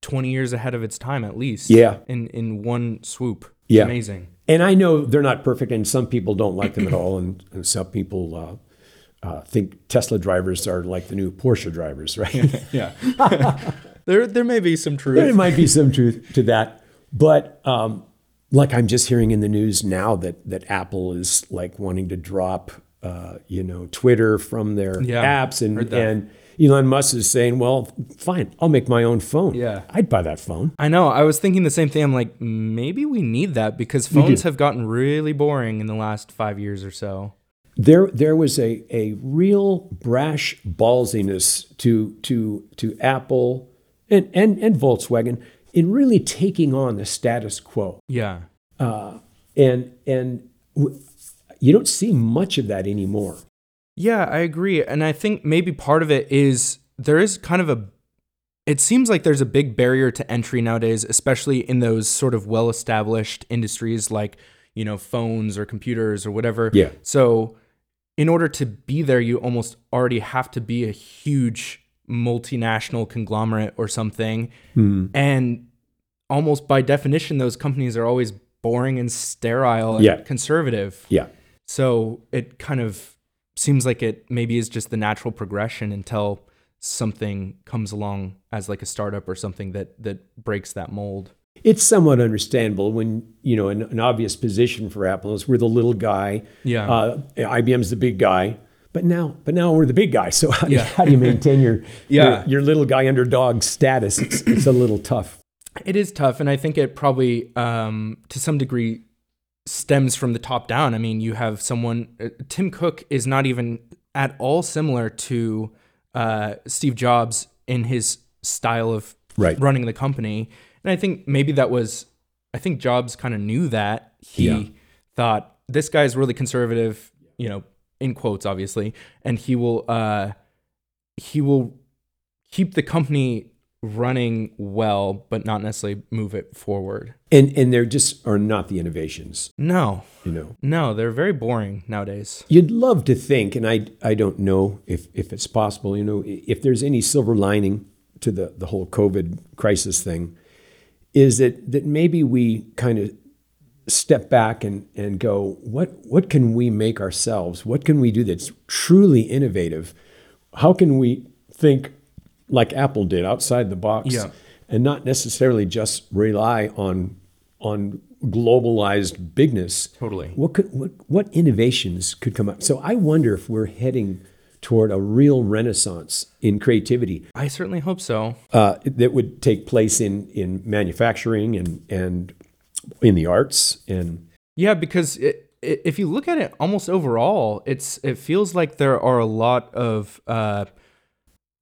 Speaker 1: 20 years ahead of its time at least.
Speaker 2: Yeah.
Speaker 1: In in one swoop.
Speaker 2: Yeah.
Speaker 1: Amazing.
Speaker 2: And I know they're not perfect, and some people don't like them at all, and, and some people uh, uh, think Tesla drivers are like the new Porsche drivers, right? [laughs]
Speaker 1: Yeah. [laughs] there there may be some truth.
Speaker 2: there might be some truth to that, but um, like I'm just hearing in the news now that that Apple is like wanting to drop, uh, you know, Twitter from their
Speaker 1: Yeah,
Speaker 2: apps, and and Elon Musk is saying, well, fine, I'll make my own phone.
Speaker 1: Yeah.
Speaker 2: I'd buy that phone.
Speaker 1: I know. I was thinking the same thing. I'm like, maybe we need that because phones have gotten really boring in the last five years or so.
Speaker 2: There, there was a, a real brash ballsiness to to to Apple and, and and Volkswagen in really taking on the status quo,
Speaker 1: Yeah.
Speaker 2: Uh, and and w- you don't see much of that anymore.
Speaker 1: Yeah, I agree. And I think maybe part of it is there is kind of a it seems like there's a big barrier to entry nowadays, especially in those sort of well-established industries like, you know, phones or computers or whatever.
Speaker 2: Yeah.
Speaker 1: So, in order to be there, you almost already have to be a huge multinational conglomerate or something. Hmm. And almost by definition those companies are always boring and sterile and
Speaker 2: Yeah.
Speaker 1: conservative.
Speaker 2: Yeah,
Speaker 1: So it kind of seems like it maybe is just the natural progression until something comes along as like a startup or something that that breaks that mold.
Speaker 2: it's somewhat understandable when you know an, an obvious position for Apple is we're the little guy.
Speaker 1: Yeah.
Speaker 2: uh, IBM's the big guy. But now, but now we're the big guy. So how, do you-
Speaker 1: Yeah.
Speaker 2: how do you maintain your, [laughs]
Speaker 1: Yeah.
Speaker 2: your your little guy underdog status? It's, it's a little tough.
Speaker 1: It is tough, and I think it probably um, to some degree stems from the top down. I mean, you have someone uh, Tim Cook is not even at all similar to uh, Steve Jobs in his style of
Speaker 2: Right.
Speaker 1: running the company, and I think maybe that was I think Jobs kind of knew that he
Speaker 2: Yeah.
Speaker 1: thought this guy is really conservative, you know, in quotes obviously, and he will uh, he will keep the company running well, but not necessarily move it forward.
Speaker 2: And and there just are not the innovations,
Speaker 1: No,
Speaker 2: you know.
Speaker 1: no, they're very boring nowadays.
Speaker 2: You'd love to think, and I I don't know if if it's possible, you know, if there's any silver lining to the the whole COVID crisis thing, is that that maybe we kind of step back and and go, what what can we make ourselves? What can we do that's truly innovative? How can we think like Apple did outside the box
Speaker 1: Yeah.
Speaker 2: and not necessarily just rely on on globalized bigness?
Speaker 1: Totally.
Speaker 2: What could what what innovations could come up? So I wonder if we're heading toward a real renaissance in creativity
Speaker 1: I certainly hope so.
Speaker 2: uh, that would take place in in manufacturing and and in the arts and
Speaker 1: Yeah, because it, it, if you look at it almost overall, it's it feels like there are a lot of uh,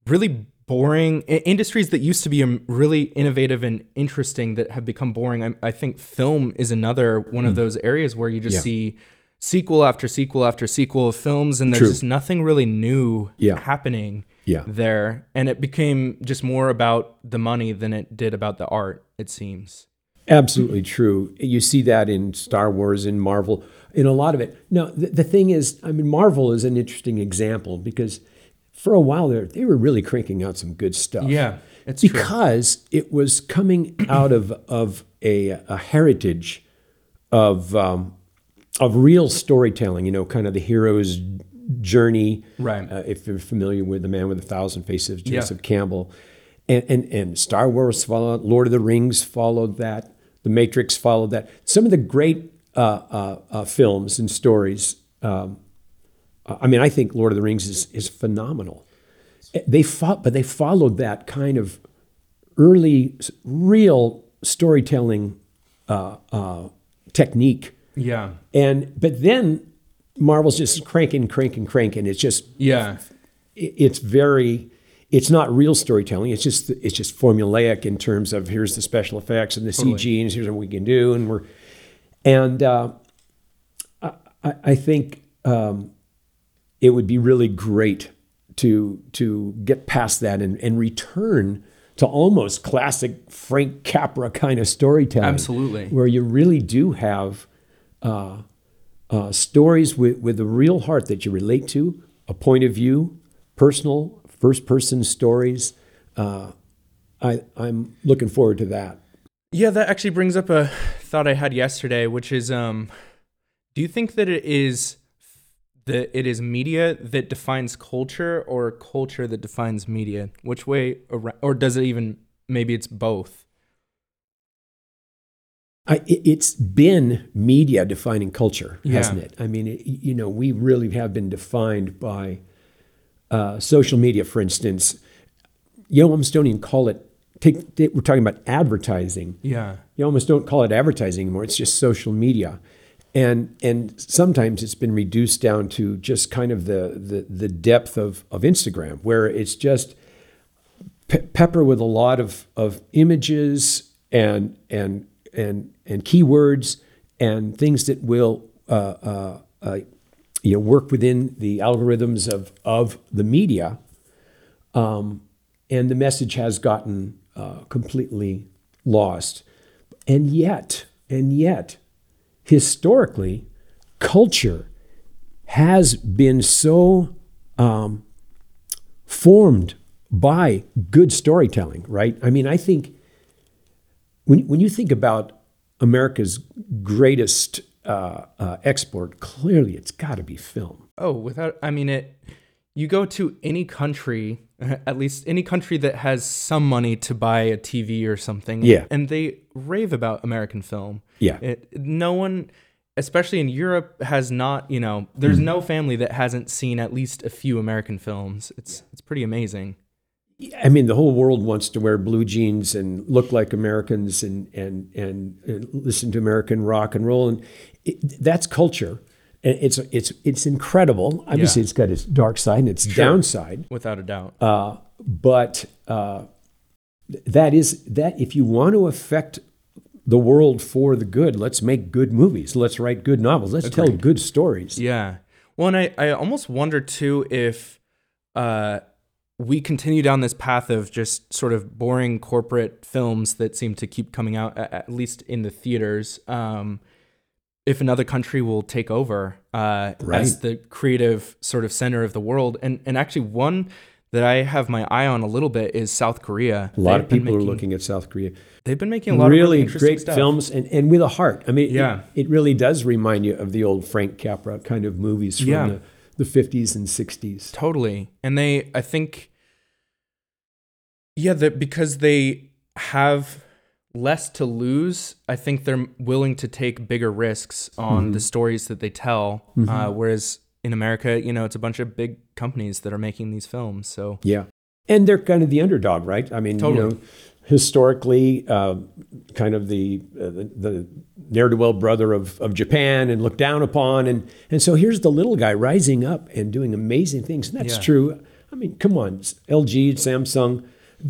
Speaker 1: really boring industries that used to be um, really innovative and interesting that have become boring. I, I think film is another one of those areas where you just
Speaker 2: Hmm. Yeah.
Speaker 1: see sequel after sequel after sequel of films, and there's
Speaker 2: True.
Speaker 1: just nothing really new
Speaker 2: Yeah.
Speaker 1: happening
Speaker 2: Yeah.
Speaker 1: there. And it became just more about the money than it did about the art. It seems.
Speaker 2: Absolutely true. You see that in Star Wars, in Marvel, in a lot of it. Now, the, the thing is, I mean, Marvel is an interesting example because for a while there, they were really cranking out some good stuff.
Speaker 1: Yeah, it's true.
Speaker 2: because it was coming out of of a, a heritage of um, of real storytelling. You know, kind of the hero's journey.
Speaker 1: Right.
Speaker 2: Uh, if you're familiar with the Man with a Thousand Faces,
Speaker 1: Yeah.
Speaker 2: Joseph Campbell, and, and and Star Wars followed, Lord of the Rings followed that, The Matrix followed that. Some of the great uh, uh, uh, films and stories. Um, I mean, I think Lord of the Rings is is phenomenal. They fought, but they followed that kind of early, real storytelling uh, uh, technique.
Speaker 1: Yeah.
Speaker 2: And but then Marvel's just cranking, cranking, cranking. It's just
Speaker 1: Yeah.
Speaker 2: it- it's very it's not real storytelling it's just it's just formulaic in terms of here's the special effects and the cg and here's what we can do and we're and uh, I, I I think um, it would be really great to to get past that and, and return to almost classic Frank Capra kind of storytelling.
Speaker 1: Absolutely.
Speaker 2: Where you really do have uh, uh, stories with, with a real heart that you relate to, a point of view, personal, first person stories. Uh, I, I'm looking forward to that.
Speaker 1: Yeah, that actually brings up a thought I had yesterday, which is um, do you think that it is that it is media that defines culture or culture that defines media? Which way around, or does it even maybe it's both?
Speaker 2: I, it's been media defining culture,
Speaker 1: Yeah.
Speaker 2: hasn't it? I mean, it, you know, we really have been defined by uh, social media, for instance. You almost don't even call it. Take, take- we're talking about advertising.
Speaker 1: Yeah.
Speaker 2: You almost don't call it advertising anymore. It's just social media, and and sometimes it's been reduced down to just kind of the the, the depth of of Instagram, where it's just pe- pepper with a lot of, of images and and and and keywords and things that will uh, uh, uh, you know work within the algorithms of of the media, um, and the message has gotten uh, completely lost, and yet and yet historically culture has been so um, formed by good storytelling, right? I mean, I think when, when you think about America's greatest uh, uh, export, clearly it's got to be film.
Speaker 1: Oh, without I mean it you go to any country, [laughs] at least any country that has some money to buy a TV or something,
Speaker 2: Yeah.
Speaker 1: and they rave about American film.
Speaker 2: Yeah.
Speaker 1: It, no one especially in Europe has not, you know, there's
Speaker 2: Mm.
Speaker 1: no family that hasn't seen at least a few American films. It's it's pretty amazing.
Speaker 2: I mean, the whole world wants to wear blue jeans and look like Americans and and and, and listen to American rock and roll, and it, that's culture. And it's it's it's incredible. Obviously,
Speaker 1: Yeah.
Speaker 2: it's got its dark side and its downside.
Speaker 1: Without a doubt.
Speaker 2: Uh, but uh, that is that if you want to affect the world for the good, let's make good movies. Let's write good novels. Let's tell good stories.
Speaker 1: Yeah. Well, and I, I almost wonder too if uh, we continue down this path of just sort of boring corporate films that seem to keep coming out, at, at least in the theaters. Um, if another country will take over uh,
Speaker 2: right.
Speaker 1: as the creative sort of center of the world, and and actually one that I have my eye on a little bit is South Korea.
Speaker 2: A lot
Speaker 1: They've
Speaker 2: of people are looking at South Korea.
Speaker 1: They've been making a lot of
Speaker 2: really
Speaker 1: really
Speaker 2: great
Speaker 1: stuff.
Speaker 2: films and, and with a heart. I mean,
Speaker 1: Yeah.
Speaker 2: it, really does remind you of the old Frank Capra kind of movies from
Speaker 1: Yeah.
Speaker 2: the, the 50s and 60s.
Speaker 1: Totally. And they, I think, yeah, that because they have less to lose, I think they're willing to take bigger risks on
Speaker 2: Mm-hmm.
Speaker 1: the stories that they tell. Uh, whereas in America, you know, it's a bunch of big companies that are making these films. So
Speaker 2: Yeah. And they're kind of the underdog, right? I mean,
Speaker 1: Totally.
Speaker 2: you know, historically, uh, kind of the, uh, the, the ne'er do well brother of, of Japan and looked down upon. And, and so here's the little guy rising up and doing amazing things. And that's
Speaker 1: Yeah.
Speaker 2: true. I mean, come on, LG, Samsung,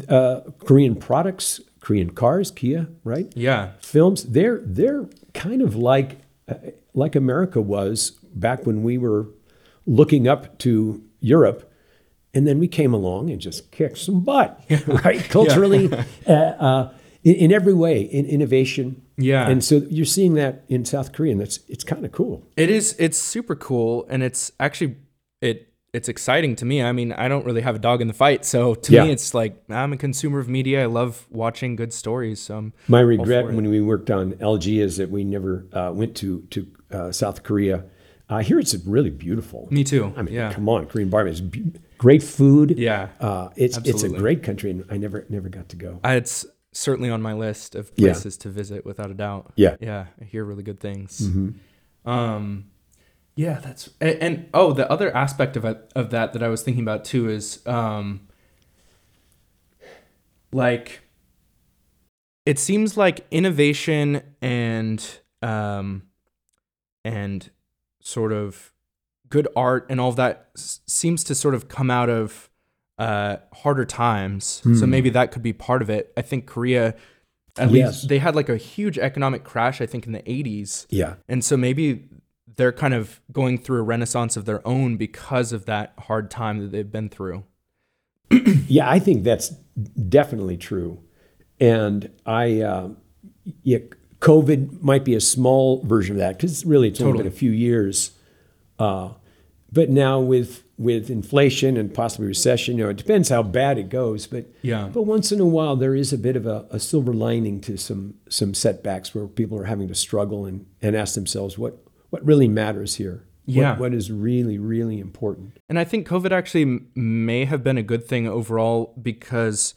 Speaker 2: uh, Korean products, Korean cars, Kia, right?
Speaker 1: yeah,
Speaker 2: films they're they're kind of like uh, like America was back when we were looking up to Europe and then we came along and just kicked some butt [laughs] right culturally [laughs] uh, uh, in, in every way in innovation
Speaker 1: Yeah.
Speaker 2: and so you're seeing that in South Korea and that's it's kind of cool
Speaker 1: it is. It's super cool, and it's actually it. It's exciting to me. I mean, I don't really have a dog in the fight, so to
Speaker 2: Yeah.
Speaker 1: me, it's like I'm a consumer of media. I love watching good stories. So I'm
Speaker 2: My regret when we worked on LG is that we never uh, went to to uh, South Korea. I hear it's really beautiful.
Speaker 1: me too.
Speaker 2: I mean,
Speaker 1: yeah,
Speaker 2: come on, Korean barbecue. It's be- great food.
Speaker 1: Yeah,
Speaker 2: uh, it's it's a great country, and I never never got to go.
Speaker 1: I, it's certainly on my list of
Speaker 2: Yeah.
Speaker 1: places to visit without a doubt.
Speaker 2: Yeah.
Speaker 1: yeah, I hear really good things.
Speaker 2: Mm-hmm.
Speaker 1: Um, yeah, that's and, and oh, the other aspect of of that that I was thinking about too is um, like it seems like innovation and um, and sort of good art and all of that s- seems to sort of come out of uh, harder times. So
Speaker 2: Hmm.
Speaker 1: maybe that could be part of it. I think Korea, at
Speaker 2: Yes.
Speaker 1: least they had like a huge economic crash. I think in the '80s.
Speaker 2: Yeah,
Speaker 1: And so maybe they're kind of going through a renaissance of their own because of that hard time that they've been through. [clears throat]
Speaker 2: yeah. I think that's definitely true. And I, uh, yeah, COVID might be a small version of that because really it's only been a few years. Uh, but now with with inflation and possibly recession, you know, it depends how bad it goes. But
Speaker 1: Yeah.
Speaker 2: but once in a while there is a bit of a, a silver lining to some some setbacks where people are having to struggle and, and ask themselves what what really matters here. What-
Speaker 1: Yeah.
Speaker 2: what is really really important.
Speaker 1: And I think COVID actually may have been a good thing overall because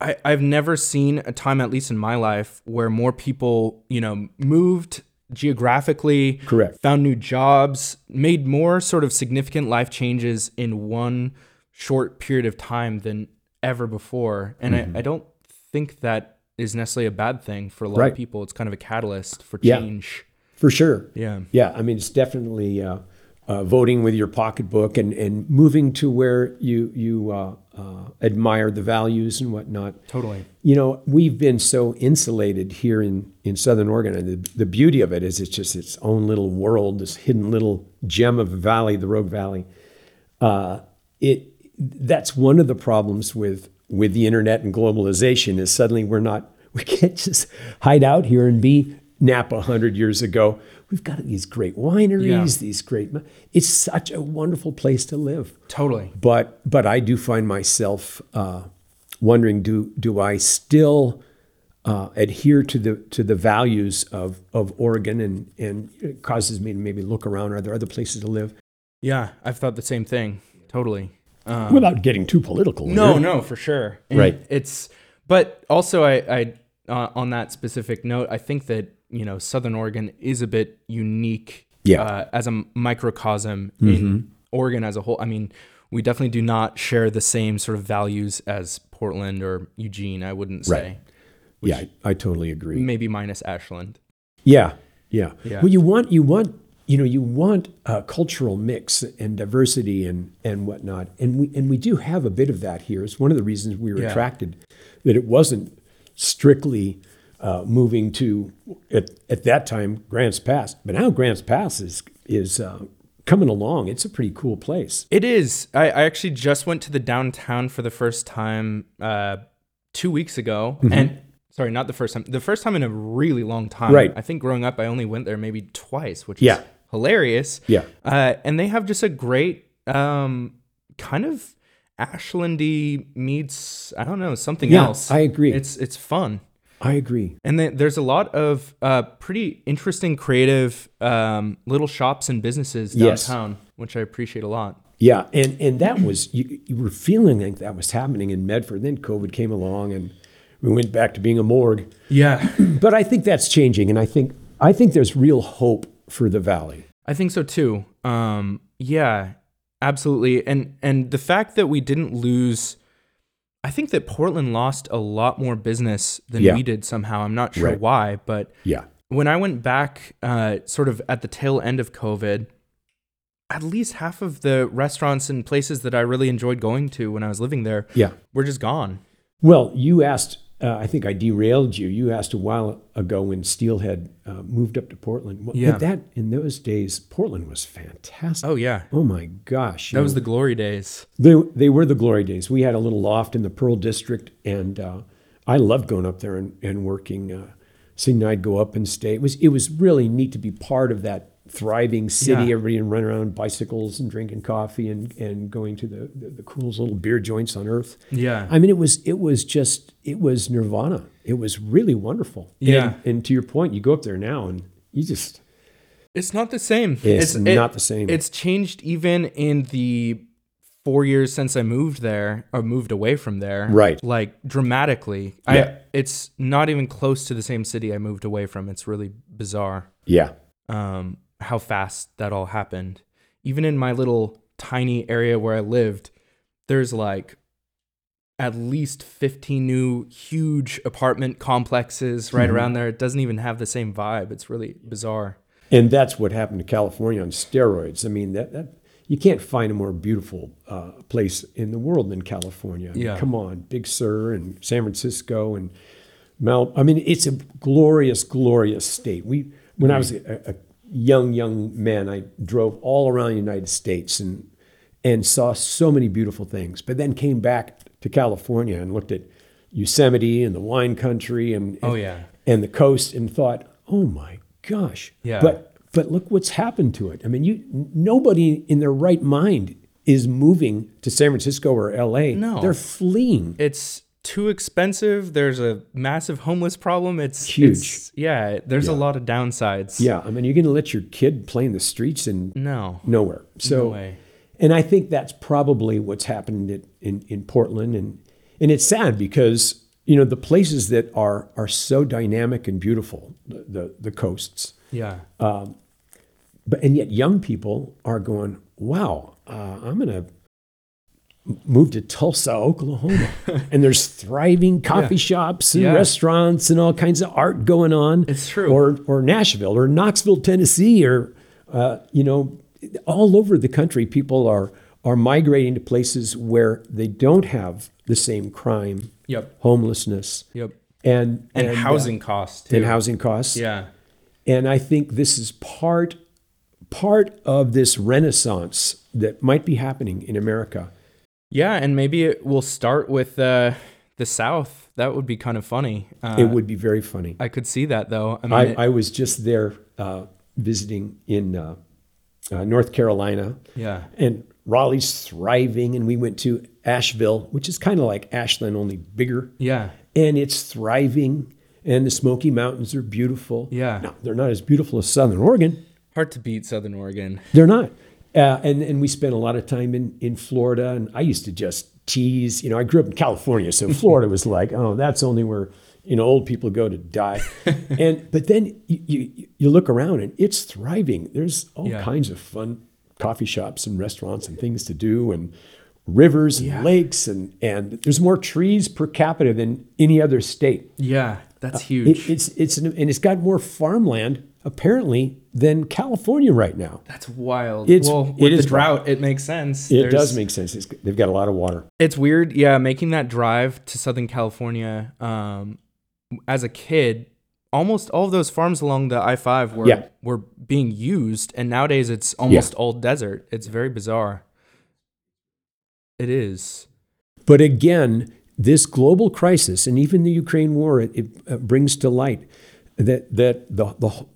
Speaker 1: I, I've never seen a time, at least in my life, where more people, you know, moved geographically,
Speaker 2: Correct.
Speaker 1: found new jobs, made more sort of significant life changes in one short period of time than ever before. And I, I don't think that is necessarily a bad thing for a lot
Speaker 2: Right.
Speaker 1: of people. It's kind of a catalyst for
Speaker 2: Yeah.
Speaker 1: change.
Speaker 2: For sure.
Speaker 1: Yeah.
Speaker 2: Yeah, I mean, it's definitely uh, uh, voting with your pocketbook and, and moving to where you you uh, uh, admire the values and whatnot.
Speaker 1: Totally.
Speaker 2: You know, we've been so insulated here in, in Southern Oregon, and the, the beauty of it is it's just its own little world, this hidden little gem of a valley, the Rogue Valley. Uh, it that's one of the problems with with the internet and globalization is suddenly we're not [laughs] we can't just hide out here and be Napa 100 years ago. We've got these great wineries,
Speaker 1: Yeah.
Speaker 2: these great. It's such a wonderful place to live
Speaker 1: Totally.
Speaker 2: but but I do find myself uh, wondering do do I still uh, adhere to the to the values of of Oregon and and it causes me to maybe look around are there other places to live
Speaker 1: Yeah. I've thought the same thing. Totally. Um,
Speaker 2: without getting too political
Speaker 1: No,
Speaker 2: here.
Speaker 1: no, for sure. And
Speaker 2: Right.
Speaker 1: It's, but also, I, I uh, on that specific note, I think that you know Southern Oregon is a bit unique.
Speaker 2: Yeah. Mm-hmm.
Speaker 1: Uh, as a microcosm in Oregon as a whole. I mean, we definitely do not share the same sort of values as Portland or Eugene. I wouldn't say.
Speaker 2: yeah I, I totally agree
Speaker 1: Maybe minus Ashland.
Speaker 2: Yeah, yeah.
Speaker 1: Yeah.
Speaker 2: Well, you want you want you know you want a cultural mix and diversity and and whatnot, and we and we do have a bit of that here. It's one of the reasons we were
Speaker 1: Yeah.
Speaker 2: attracted that it wasn't strictly uh, moving to at at that time Grants Pass, but now Grants Pass is is uh, coming along. It's a pretty cool place.
Speaker 1: It is. I, I actually just went to the downtown for the first time uh, two weeks ago,
Speaker 2: Mm-hmm.
Speaker 1: and sorry, not the first time. The first time in a really long time.
Speaker 2: Right.
Speaker 1: I think growing up, I only went there maybe twice, which
Speaker 2: Yeah.
Speaker 1: is hilarious.
Speaker 2: Yeah.
Speaker 1: Uh, and they have just a great um, kind of Ashlandy meets I don't know something
Speaker 2: Yeah,
Speaker 1: else.
Speaker 2: I agree.
Speaker 1: It's it's fun.
Speaker 2: I agree.
Speaker 1: And then there's a lot of uh, pretty interesting, creative um, little shops and businesses
Speaker 2: Yes.
Speaker 1: downtown, which I appreciate a lot.
Speaker 2: Yeah, and and that was you, you were feeling like that was happening in Medford. Then COVID came along, and we went back to being a morgue.
Speaker 1: Yeah, [clears throat]
Speaker 2: But I think that's changing, and I think I think there's real hope for the valley.
Speaker 1: I think so too. Um, yeah, absolutely. And and the fact that we didn't lose, I think that Portland lost a lot more business than
Speaker 2: Yeah.
Speaker 1: we did somehow. I'm not sure
Speaker 2: Right.
Speaker 1: why, but
Speaker 2: Yeah,
Speaker 1: when I went back, uh, sort of at the tail end of COVID, at least half of the restaurants and places that I really enjoyed going to when I was living there
Speaker 2: yeah.
Speaker 1: were just gone.
Speaker 2: Well, you asked. Uh, I think I derailed you. You asked a while ago when Steelhead uh, moved up to Portland. Well,
Speaker 1: Yeah.
Speaker 2: That in those days, Portland was fantastic.
Speaker 1: Oh yeah,
Speaker 2: Oh my gosh!
Speaker 1: that was
Speaker 2: know,
Speaker 1: the glory days.
Speaker 2: They, they were the glory days. We had a little loft in the Pearl District, and uh, I loved going up there and, and working. Uh, seeing I'd go up and stay. It was it was really neat to be part of that thriving city.
Speaker 1: Yeah.
Speaker 2: Everybody and running around bicycles and drinking coffee and, and going to the, the, the coolest little beer joints on earth.
Speaker 1: Yeah,
Speaker 2: I mean, it was it was just it was nirvana. It was really wonderful.
Speaker 1: Yeah.
Speaker 2: And, and to your point, you go up there now and you just
Speaker 1: It's not the same.
Speaker 2: It's not the same.
Speaker 1: It's changed even in the four years since I moved there or moved away from there.
Speaker 2: Right.
Speaker 1: Like dramatically.
Speaker 2: Yeah.
Speaker 1: I it's not even close to the same city I moved away from. It's really bizarre.
Speaker 2: yeah
Speaker 1: Um how fast that all happened. Even in my little tiny area where I lived, there's like at least 15 new huge apartment complexes right
Speaker 2: Mm-hmm.
Speaker 1: around there. It doesn't even have the same vibe. It's really bizarre.
Speaker 2: And that's what happened to California on steroids. I mean, that, that you can't find a more beautiful uh, place in the world than California. I mean,
Speaker 1: Yeah.
Speaker 2: Come on, Big Sur and San Francisco and Mount. I mean, it's a glorious, glorious state. We, when I was a, a young, young man, I drove all around the United States and and saw so many beautiful things. But then came back to California and looked at Yosemite and the wine country and,
Speaker 1: Oh yeah.
Speaker 2: and the coast and thought, oh my gosh.
Speaker 1: Yeah.
Speaker 2: But but look what's happened to it. I mean, you nobody in their right mind is moving to San Francisco or LA.
Speaker 1: No.
Speaker 2: They're fleeing.
Speaker 1: It's too expensive. There's a massive homeless problem. It's
Speaker 2: Huge.
Speaker 1: it's- yeah, there's a lot of downsides.
Speaker 2: Yeah. I mean, you're going to let your kid play in the streets and
Speaker 1: No.
Speaker 2: nowhere. So
Speaker 1: no.
Speaker 2: And I think that's probably what's happened in, in, in Portland. And, and it's sad because, you know, the places that are, are so dynamic and beautiful, the, the, the coasts,
Speaker 1: Yeah.
Speaker 2: but, and yet young people are going, wow, uh, I'm going to move to Tulsa, Oklahoma. [laughs] and there's thriving coffee
Speaker 1: Yeah.
Speaker 2: shops and
Speaker 1: Yeah.
Speaker 2: restaurants and all kinds of art going on.
Speaker 1: It's true.
Speaker 2: Or, or Nashville or Knoxville, Tennessee, or, uh, you know, all over the country, people are, are migrating to places where they don't have the same crime,
Speaker 1: Yep.
Speaker 2: homelessness,
Speaker 1: Yep.
Speaker 2: and,
Speaker 1: And,
Speaker 2: uh,
Speaker 1: housing costs too.
Speaker 2: and housing costs.
Speaker 1: Yeah.
Speaker 2: And I think this is part part of this renaissance that might be happening in America.
Speaker 1: Yeah, and maybe it will start with uh, the South. That would be kind of funny. Uh,
Speaker 2: it would be very funny.
Speaker 1: I could see that though. I mean,
Speaker 2: I,
Speaker 1: it-
Speaker 2: I was just there uh, visiting in uh, uh, North Carolina,
Speaker 1: yeah.
Speaker 2: and Raleigh's thriving, and we went to Asheville, which is kind of like Ashland, only bigger,
Speaker 1: Yeah.
Speaker 2: and it's thriving. And the Smoky Mountains are beautiful.
Speaker 1: Yeah.
Speaker 2: Now, they're not as beautiful as Southern Oregon,
Speaker 1: Hard to beat Southern Oregon.
Speaker 2: They're not. Uh, and and we spent a lot of time in in Florida, and I used to just tease. You know, I grew up in California, so [laughs] Florida was like, oh, that's only where you know old people go to die. [laughs] and but then you, you you look around and it's thriving. There's all
Speaker 1: Yeah.
Speaker 2: kinds of fun coffee shops and restaurants and things to do, and rivers and
Speaker 1: Yeah.
Speaker 2: lakes, and and there's more trees per capita than any other state.
Speaker 1: Yeah, that's
Speaker 2: It,
Speaker 1: huge.
Speaker 2: it's it's an, and it's got more farmland apparently than California right now.
Speaker 1: that's wild.
Speaker 2: It's-
Speaker 1: well,
Speaker 2: it
Speaker 1: with
Speaker 2: is
Speaker 1: the drought, it makes sense.
Speaker 2: It
Speaker 1: There's-
Speaker 2: does make sense. It's, they've got a lot of water.
Speaker 1: It's weird, yeah. Making that drive to Southern California, um, as a kid, almost all of those farms along the I five were
Speaker 2: Yeah.
Speaker 1: were being used, and nowadays it's almost all desert. It's very bizarre. It is.
Speaker 2: But again, this global crisis and even the Ukraine war, it, it uh, brings to light that that the the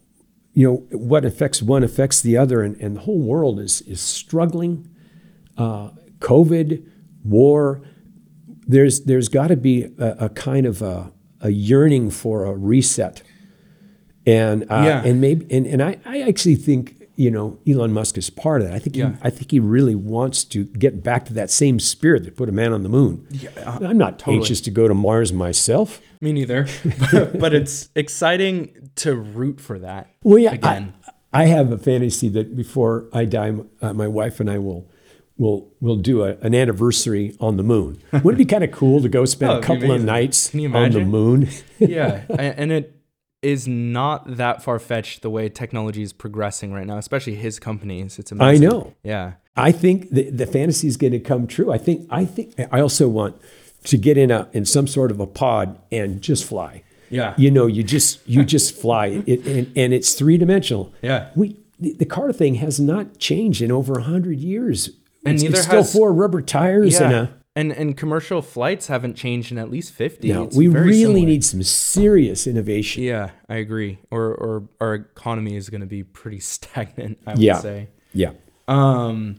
Speaker 2: you know what affects one affects the other, and, and the whole world is is struggling. Uh, COVID, war. There's there's got to be a, a kind of a, a yearning for a reset, and uh,
Speaker 1: Yeah.
Speaker 2: and maybe and, and I, I actually think you know Elon Musk is part of that. I think
Speaker 1: Yeah.
Speaker 2: he, I think he really wants to get back to that same spirit that put a man on the moon.
Speaker 1: Yeah,
Speaker 2: I'm not
Speaker 1: totally.
Speaker 2: anxious to go to Mars myself.
Speaker 1: Me neither. [laughs] but it's exciting to root for that.
Speaker 2: Well, yeah,
Speaker 1: Again.
Speaker 2: I, I have a fantasy that before I die, uh, my wife and I will will will do a, an anniversary on the moon. [laughs] Wouldn't it be kind of cool to go spend
Speaker 1: Oh,
Speaker 2: a couple of nights on the moon? [laughs]
Speaker 1: yeah, and it is not that far fetched the way technology is progressing right now, especially his companies. It's amazing.
Speaker 2: I know.
Speaker 1: Yeah.
Speaker 2: I think the, the fantasy is going to come true. I think. I think. I also want to get in a in some sort of a pod and just fly.
Speaker 1: Yeah.
Speaker 2: You know, you just you just fly, [laughs] it, and, and it's three dimensional.
Speaker 1: Yeah.
Speaker 2: We the, the car thing has not changed in over a hundred years.
Speaker 1: And
Speaker 2: it's,
Speaker 1: neither
Speaker 2: it's still four rubber tires and
Speaker 1: Yeah.
Speaker 2: a.
Speaker 1: And and commercial flights haven't changed in at least 50.
Speaker 2: No,
Speaker 1: It's
Speaker 2: we really
Speaker 1: similar.
Speaker 2: need some serious innovation.
Speaker 1: Yeah, I agree. Or or our economy is going to be pretty [laughs] stagnant, I
Speaker 2: Yeah.
Speaker 1: would say.
Speaker 2: Yeah.
Speaker 1: Um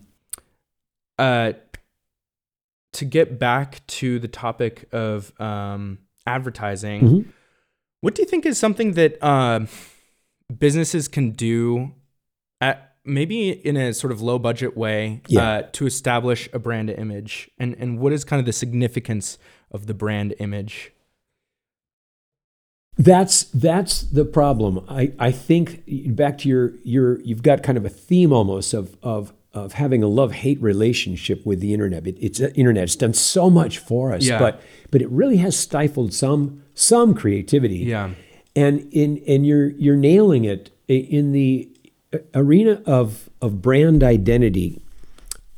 Speaker 1: uh to get back to the topic of um advertising,
Speaker 2: Mhm.
Speaker 1: what do you think is something that um businesses can do at maybe in a sort of low budget way
Speaker 2: Yeah.
Speaker 1: uh, to establish a brand image and and what is kind of the significance of the brand image
Speaker 2: That's that's the problem. I, I think back to your your you've got kind of a theme almost of of of having a love hate relationship with the internet. It, it's uh, internet. It's done so much for us,
Speaker 1: Yeah.
Speaker 2: but but it really has stifled some some creativity.
Speaker 1: yeah
Speaker 2: and in and you're you're nailing it in the arena of of brand identity.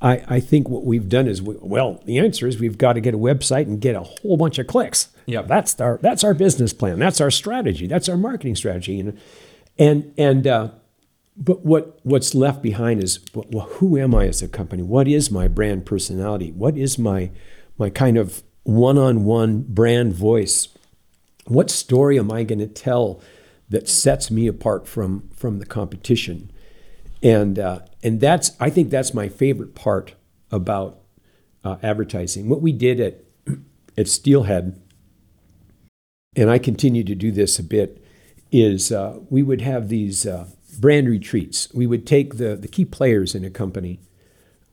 Speaker 2: I, I think what we've done is we, well the answer is we've got to get a website and get a whole bunch of clicks.
Speaker 1: Yep.
Speaker 2: that's our that's our business plan. That's our strategy. That's our marketing strategy. And and and uh, but what what's left behind is well, who am I as a company? What is my brand personality? What is my my kind of one on one brand voice. What story am I going to tell that sets me apart from, from the competition? And, uh, and that's, I think that's my favorite part about uh, advertising. What we did at, [clears throat] at Steelhead, and I continue to do this a bit, is uh, we would have these uh, brand retreats. We would take the, the key players in a company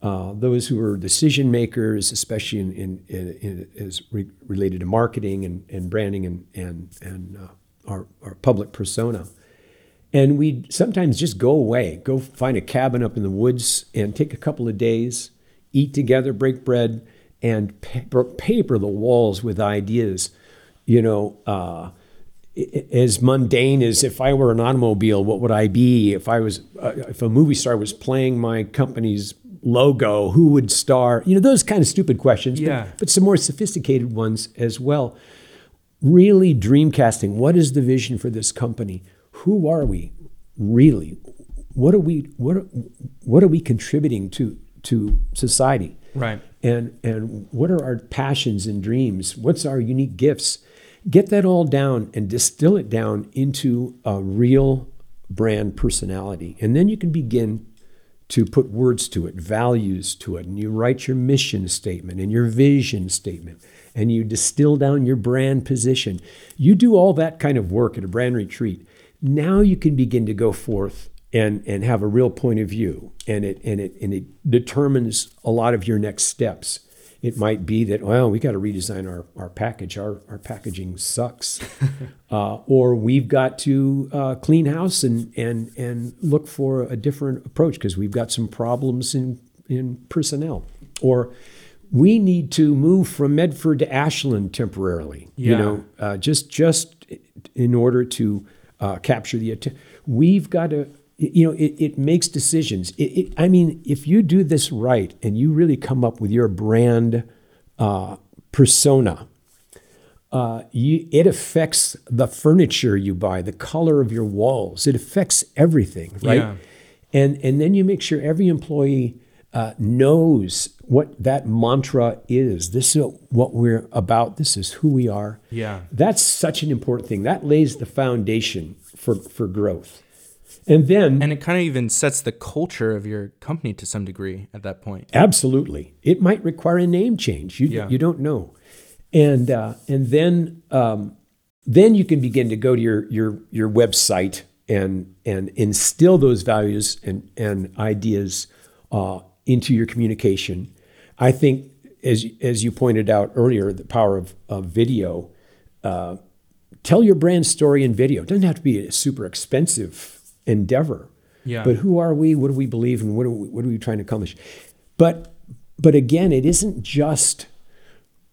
Speaker 2: uh, those who are decision makers, especially in, in, in, in as re- related to marketing and, and branding and, and, and uh, our, our public persona. And we'd sometimes just go away, go find a cabin up in the woods and take a couple of days, eat together, break bread, and paper, paper the walls with ideas. You know, uh, as mundane as if I were an automobile, what would I be? If I was, uh, if a movie star was playing my company's logo, who would star, you know, those kind of stupid questions,
Speaker 1: yeah.
Speaker 2: but, but some more sophisticated ones as well. Really dreamcasting. What is the vision for this company? Who are we really? What are we what are, what are we contributing to to society?
Speaker 1: Right.
Speaker 2: And and what are our passions and dreams? What's our unique gifts? Get that all down and distill it down into a real brand personality. And then you can begin to put words to it, values to it, and you write your mission statement and your vision statement, and you distill down your brand position. You do all that kind of work at a brand retreat. Now you can begin to go forth and, and have a real point of view, and it, and, it, and it determines a lot of your next steps. It might be that, well, we got to redesign our, our package. Our, our packaging sucks. [laughs] uh, or we've got to uh, clean house and, and, and look for a different approach because we've got some problems in, in personnel. Or we need to move from Medford to Ashland temporarily,
Speaker 1: Yeah.
Speaker 2: you know, uh, just, just in order to uh, capture the attention. We've got to you know, it, it makes decisions. It, it, I mean, if you do this right and you really come up with your brand uh, persona, uh, you, it affects the furniture you buy, the color of your walls. It affects everything, right?
Speaker 1: Yeah.
Speaker 2: And and then you make sure every employee uh, knows what that mantra is. This is what we're about. This is who we are.
Speaker 1: Yeah.
Speaker 2: That's such an important thing. That lays the foundation for for growth. And then
Speaker 1: And it kind of even sets the culture of your company to some degree at that point.
Speaker 2: Absolutely, it might require a name change. You
Speaker 1: Yeah.
Speaker 2: you don't know, and uh, and then um, then you can begin to go to your your your website and and instill those values and and ideas uh, into your communication. I think as as you pointed out earlier, the power of, of video. Uh, tell your brand story in video. It doesn't have to be a super expensive endeavor.
Speaker 1: Yeah.
Speaker 2: But who are we? What do we believe? And what are we, what are we trying to accomplish? But but again, it isn't just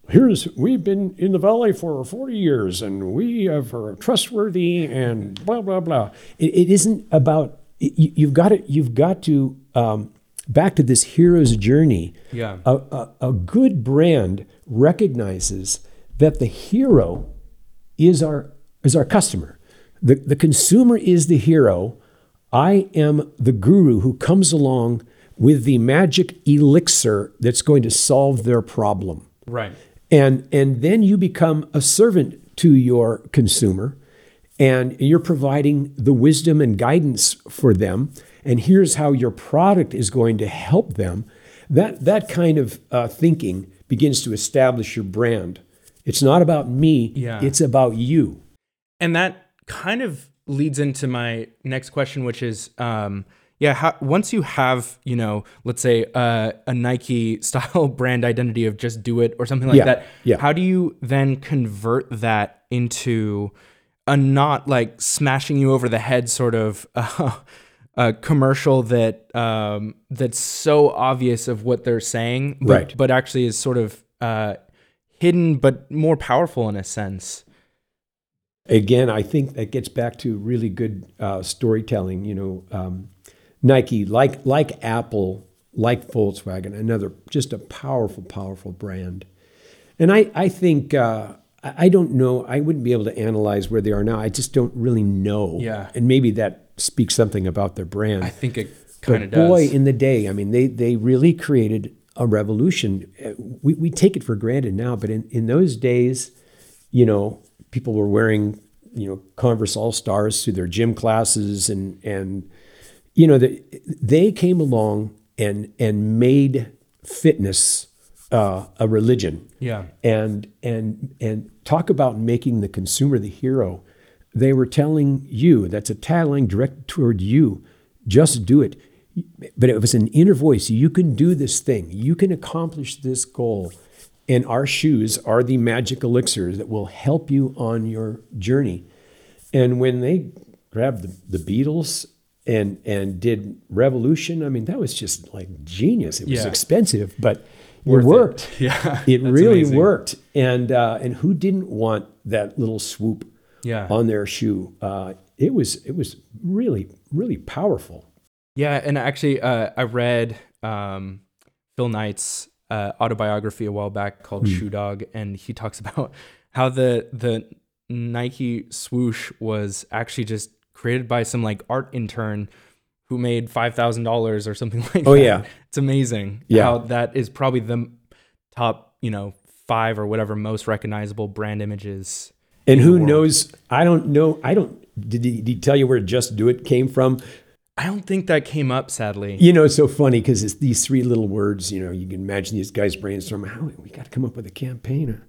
Speaker 2: here's we've been in the valley for 40 years and we are trustworthy and blah blah blah. It, it isn't about you, you've got to you've got to um, back to this hero's journey.
Speaker 1: Yeah.
Speaker 2: A, a, a good brand recognizes that the hero is our is our customer. The, the consumer is the hero. I am the guru who comes along with the magic elixir that's going to solve their problem.
Speaker 1: Right.
Speaker 2: And, and then you become a servant to your consumer and you're providing the wisdom and guidance for them. And here's how your product is going to help them. That, that kind of uh, thinking begins to establish your brand. It's not about me,
Speaker 1: Yeah.
Speaker 2: it's about you.
Speaker 1: And that kind of leads into my next question, which is, um, yeah, how, once you have, you know, let's say uh, a Nike [laughs] style brand identity of just do it or something like
Speaker 2: Yeah,
Speaker 1: that,
Speaker 2: yeah.
Speaker 1: how do you then convert that into a not like smashing you over the head sort of [laughs] uh, a commercial that um, that's so obvious of what they're saying, but,
Speaker 2: Right.
Speaker 1: but actually is sort of uh, hidden but more powerful in a sense.
Speaker 2: again, I think that gets back to really good uh, storytelling. You know, um, Nike, like like Apple, like Volkswagen, another just a powerful, powerful brand. And I, I think uh, I I don't know. I wouldn't be able to analyze where they are now. I just don't really know.
Speaker 1: Yeah.
Speaker 2: And maybe that speaks something about their brand.
Speaker 1: I think it kind of does.
Speaker 2: boy, in the day, I mean, they they really created a revolution. We, we take it for granted now, but in, in those days, you know, people were wearing, you know, Converse All Stars to their gym classes and, and you know, the, they came along and, and made fitness uh, a religion
Speaker 1: Yeah.
Speaker 2: and and and talk about making the consumer the hero. They were telling you that's a tagline directed toward you. Just do it. But it was an inner voice. You can do this thing. You can accomplish this goal. And our shoes are the magic elixirs that will help you on your journey. And when they grabbed the, the Beatles and and did Revolution, I mean that was just like genius. It was
Speaker 1: Yeah.
Speaker 2: expensive, but
Speaker 1: Worth
Speaker 2: it
Speaker 1: it.
Speaker 2: worked. [laughs]
Speaker 1: Yeah.
Speaker 2: It really
Speaker 1: amazing.
Speaker 2: worked, and uh, and who didn't want that little swoop
Speaker 1: Yeah.
Speaker 2: on their shoe? Uh, it was it was really really powerful.
Speaker 1: Yeah, and actually, uh, I read um, Phil Knight's uh, autobiography a while back called Shoe Dog, and he talks [laughs] about how the the Nike swoosh was actually just created by some like art intern who made five thousand dollars or something [laughs] like
Speaker 2: Oh,
Speaker 1: that.
Speaker 2: yeah.
Speaker 1: it's amazing.
Speaker 2: Yeah.
Speaker 1: how that is probably the top, you know, five or whatever most recognizable brand images.
Speaker 2: And who knows? I don't know. I don't. Did he, did he tell you where Just Do It came from?
Speaker 1: I don't think that came up, sadly.
Speaker 2: You know, it's so funny because it's these three little words. You know, you can imagine these guys brainstorming. How we got to come up with a campaign.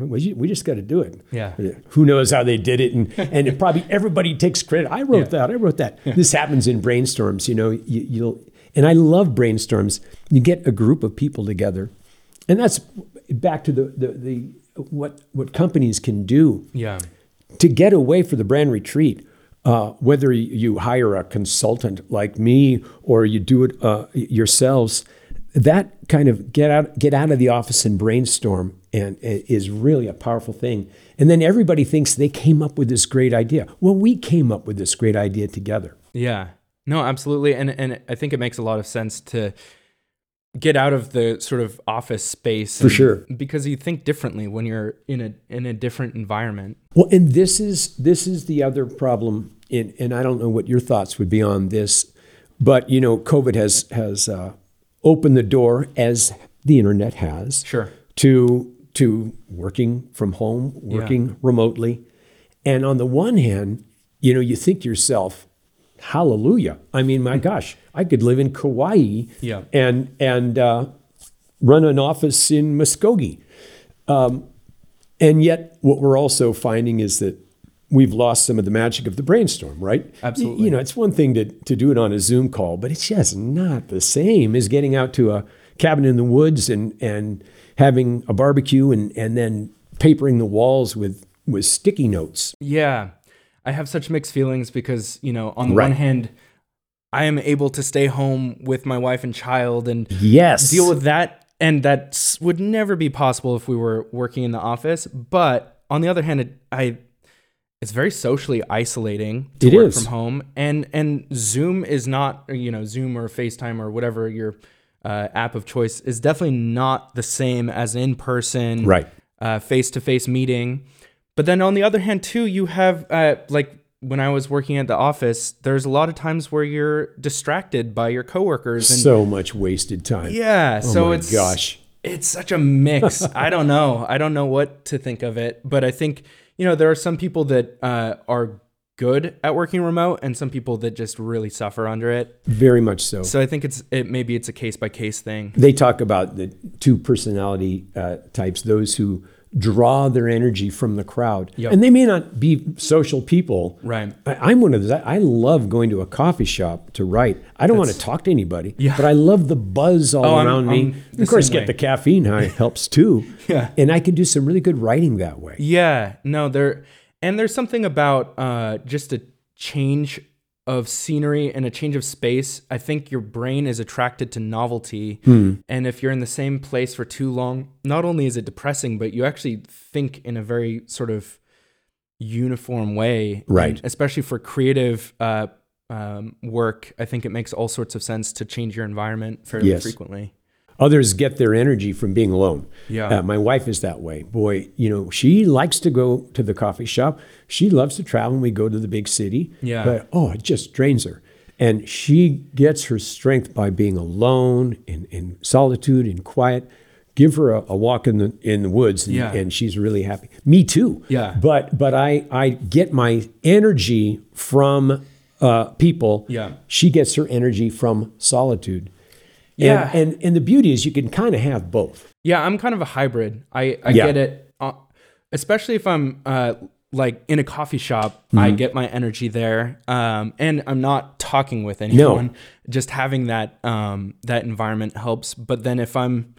Speaker 2: We we just got to do it.
Speaker 1: Yeah.
Speaker 2: Who knows how they did it, and and it probably everybody takes credit. I wrote that. I wrote that. This happens in brainstorms. You know, you, you'll and I love brainstorms. You get a group of people together, and that's back to the the, the what what companies can do
Speaker 1: Yeah.
Speaker 2: to get away for the brand retreat, uh, whether you hire a consultant like me or you do it uh, yourselves, that kind of get out get out of the office and brainstorm and it is really a powerful thing. And then everybody thinks they came up with this great idea. Well, we came up with this great idea together.
Speaker 1: Yeah. No, absolutely. And and I think it makes a lot of sense to get out of the sort of office space
Speaker 2: For sure.
Speaker 1: because you think differently when you're in a in a different environment.
Speaker 2: Well, and this is this is the other problem, in, and I don't know what your thoughts would be on this, but you know, COVID has has uh, opened the door, as the internet has,
Speaker 1: Sure.
Speaker 2: to to working from home, working remotely, and on the one hand, you know, you think yourself, "Hallelujah!" I mean, my gosh, I could live in Kauai,
Speaker 1: Yeah.
Speaker 2: and and uh, run an office in Muskogee. And yet, what we're also finding is that we've lost some of the magic of the brainstorm, right?
Speaker 1: Absolutely.
Speaker 2: You know, it's one thing to, to do it on a Zoom call, but it's just not the same as getting out to a cabin in the woods and, and having a barbecue and, and then papering the walls with, with sticky notes.
Speaker 1: Yeah. I have such mixed feelings because, you know, on the
Speaker 2: Right.
Speaker 1: one hand, I am able to stay home with my wife and child and
Speaker 2: Yes.
Speaker 1: deal with that and that would never be possible if we were working in the office but on the other hand it, i it's very socially isolating to
Speaker 2: It
Speaker 1: work
Speaker 2: is.
Speaker 1: from home and and zoom is not you know zoom or facetime or whatever your uh, app of choice is definitely not the same as in-person
Speaker 2: Right.
Speaker 1: uh, face-to-face meeting but then on the other hand too you have uh, like when i was working at the office there's a lot of times where you're distracted by your coworkers and
Speaker 2: So much wasted time.
Speaker 1: yeah, so
Speaker 2: Oh my
Speaker 1: it's
Speaker 2: gosh.
Speaker 1: it's such a mix. [laughs] I don't know. I don't know what to think of it, but I think you know there are some people that uh, are good at working remote, and some people that just really suffer under it.
Speaker 2: Very much so.
Speaker 1: So I think it's it maybe it's a case by case thing.
Speaker 2: they talk about the two personality uh, types those who draw their energy from the crowd
Speaker 1: Yep.
Speaker 2: and they may not be social people
Speaker 1: Right.
Speaker 2: I, i'm one of those I, love going to a coffee shop to write i don't want to talk to anybody
Speaker 1: Yeah.
Speaker 2: but i love the buzz all
Speaker 1: Oh, I'm-
Speaker 2: around me
Speaker 1: I'm
Speaker 2: of course get
Speaker 1: way.
Speaker 2: the caffeine high [laughs] helps too
Speaker 1: Yeah.
Speaker 2: and i can do some really good writing that way
Speaker 1: Yeah, no, there and there's something about uh, just a change of scenery and a change of space. I think your brain is attracted to novelty, and if you're in the same place for too long, not only is it depressing, but you actually think in a very sort of uniform way.
Speaker 2: Right.
Speaker 1: And especially for creative uh, um, work, I think it makes all sorts of sense to change your environment fairly
Speaker 2: Yes.
Speaker 1: frequently.
Speaker 2: Others get their energy from being alone.
Speaker 1: Yeah.
Speaker 2: Uh, my wife is that way. Boy, you know, she likes to go to the coffee shop. She loves to travel and we go to the big city.
Speaker 1: Yeah.
Speaker 2: But oh, it just drains her. And she gets her strength by being alone in, in solitude in quiet. Give her a, a walk in the in the woods, and,
Speaker 1: Yeah.
Speaker 2: and she's really happy. Me too.
Speaker 1: Yeah.
Speaker 2: But but I I get my energy from uh, people.
Speaker 1: Yeah.
Speaker 2: She gets her energy from solitude.
Speaker 1: Yeah.
Speaker 2: And and, and the beauty is you can kind of have both.
Speaker 1: Yeah, I'm kind of a hybrid. I, I
Speaker 2: Yeah.
Speaker 1: get it, uh, especially if I'm uh, like in a coffee shop. I
Speaker 2: Mm-hmm.
Speaker 1: get my energy there, um, and I'm not talking with anyone. No. Just having that um, that environment helps. But then if I'm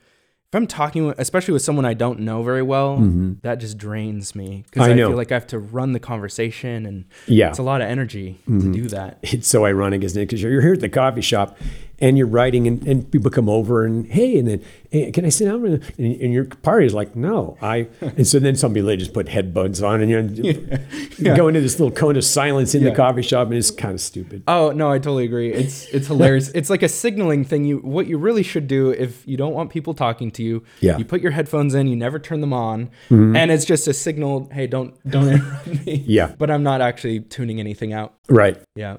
Speaker 1: if I'm talking, with, especially with someone I don't know very well, that just drains me because
Speaker 2: Mm-hmm. I
Speaker 1: I, feel like I have to run the conversation, and
Speaker 2: Yeah. Mm-hmm.
Speaker 1: it's a lot of energy to do that.
Speaker 2: it's so ironic, isn't it? Because you're here at the coffee shop and you're writing, and, and people come over and hey, and then hey, can I sit down? And, and your party is like, no, I. [laughs] And so then somebody just put headbuds on, and you're [laughs] you go into this little cone of silence in the coffee shop, and it's kind of stupid.
Speaker 1: Oh no, I totally agree. It's it's hilarious. [laughs] it's like a signaling thing. You what you really should do if you don't want people talking to you,
Speaker 2: Yeah.
Speaker 1: you put your headphones in, you never turn them on, and it's just a signal, hey, don't don't interrupt me.
Speaker 2: Yeah.
Speaker 1: But I'm not actually tuning anything out.
Speaker 2: Right.
Speaker 1: Yeah.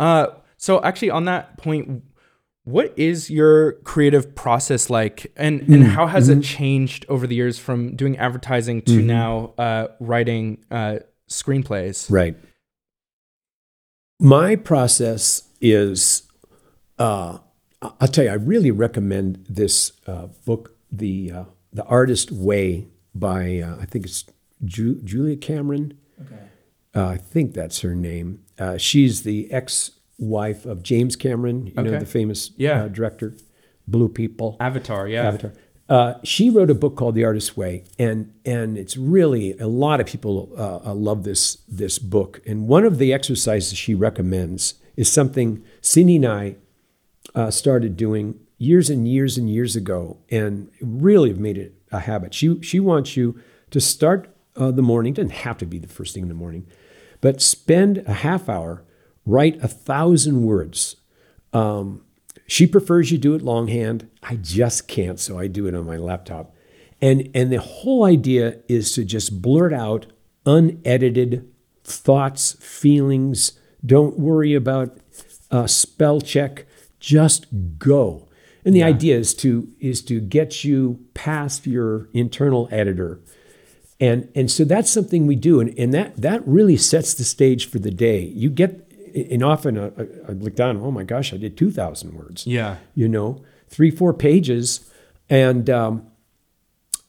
Speaker 1: Uh so actually on that point, what is your creative process like and and how has it changed over the years from doing advertising to now uh writing uh screenplays?
Speaker 2: Right. My process is, uh, I- I'll tell you, I really recommend this uh, book, the uh, the Artist Way by uh, I think it's Ju- Julia Cameron.
Speaker 1: Okay.
Speaker 2: Uh, I think that's her name. Uh, she's the ex-wife of James Cameron, you know, the famous
Speaker 1: Yeah.
Speaker 2: uh, director, Blue People.
Speaker 1: Avatar, yeah.
Speaker 2: Avatar. Uh, she wrote a book called The Artist's Way, and and it's really a lot of people uh, uh, love this this book. And one of the exercises she recommends is something Cindy and I uh, started doing years and years and years ago, and really have made it a habit. She she wants you to start uh, the morning. Doesn't have to be the first thing in the morning, but spend a half hour, write a thousand words. Um, she prefers you do it longhand. I just can't, so I do it on my laptop. And and the whole idea is to just blurt out unedited thoughts, feelings. Don't worry about uh, spell check. Just go. And the idea is to is to get you past your internal editor. And and so that's something we do, and, and that that really sets the stage for the day. You get and often uh, I, I look down, oh my gosh, I did two thousand words
Speaker 1: Yeah.
Speaker 2: you know, three, four pages. And, um,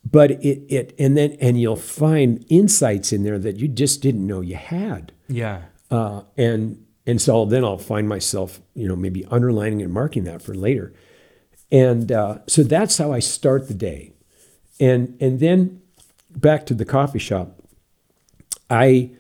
Speaker 2: but it, it, and then, and you'll find insights in there that you just didn't know you had.
Speaker 1: Yeah.
Speaker 2: Uh, and, and so then I'll find myself, you know, maybe underlining and marking that for later. And uh, so that's how I start the day. And, and then back to the coffee shop, I,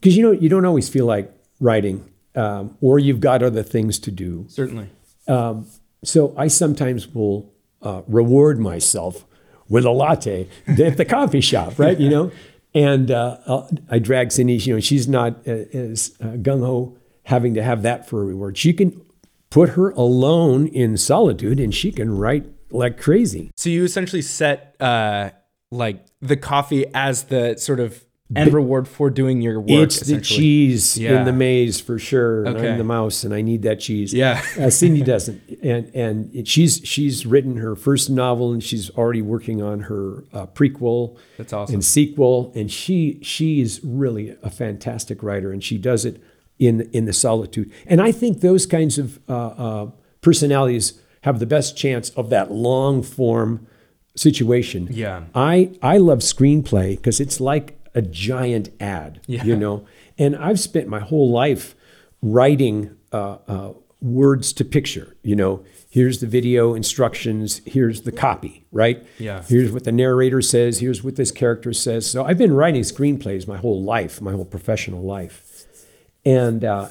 Speaker 2: because you know, you don't always feel like writing um, or you've got other things to do.
Speaker 1: Certainly.
Speaker 2: Um, so I sometimes will uh, reward myself with a latte [laughs] at the coffee shop, right? You know, and uh, I'll, drag Cindy. You know, she's not uh, as uh, gung ho having to have that for a reward. She can put her alone in solitude, and she can write like crazy.
Speaker 1: So you essentially set uh like the coffee as the sort of end reward for doing your work.
Speaker 2: It's the cheese
Speaker 1: Yeah.
Speaker 2: in the maze for sure. and
Speaker 1: Okay.
Speaker 2: I'm the mouse, and I need that cheese.
Speaker 1: Yeah.
Speaker 2: uh, Cindy doesn't, and and it- she's she's written her first novel, and she's already working on her uh, prequel
Speaker 1: That's awesome.
Speaker 2: and sequel. And she she's really a fantastic writer, and she does it in in the solitude. And I think those kinds of uh, uh, personalities have the best chance of that long form situation.
Speaker 1: Yeah.
Speaker 2: I I love screenplay because it's like a giant ad,
Speaker 1: Yeah.
Speaker 2: you know. And I've spent my whole life writing uh, uh, words to picture. You know, here's the video instructions, here's the copy, right?
Speaker 1: Yeah.
Speaker 2: Here's what the narrator says. Here's what this character says. So I've been writing screenplays my whole life, my whole professional life, and uh,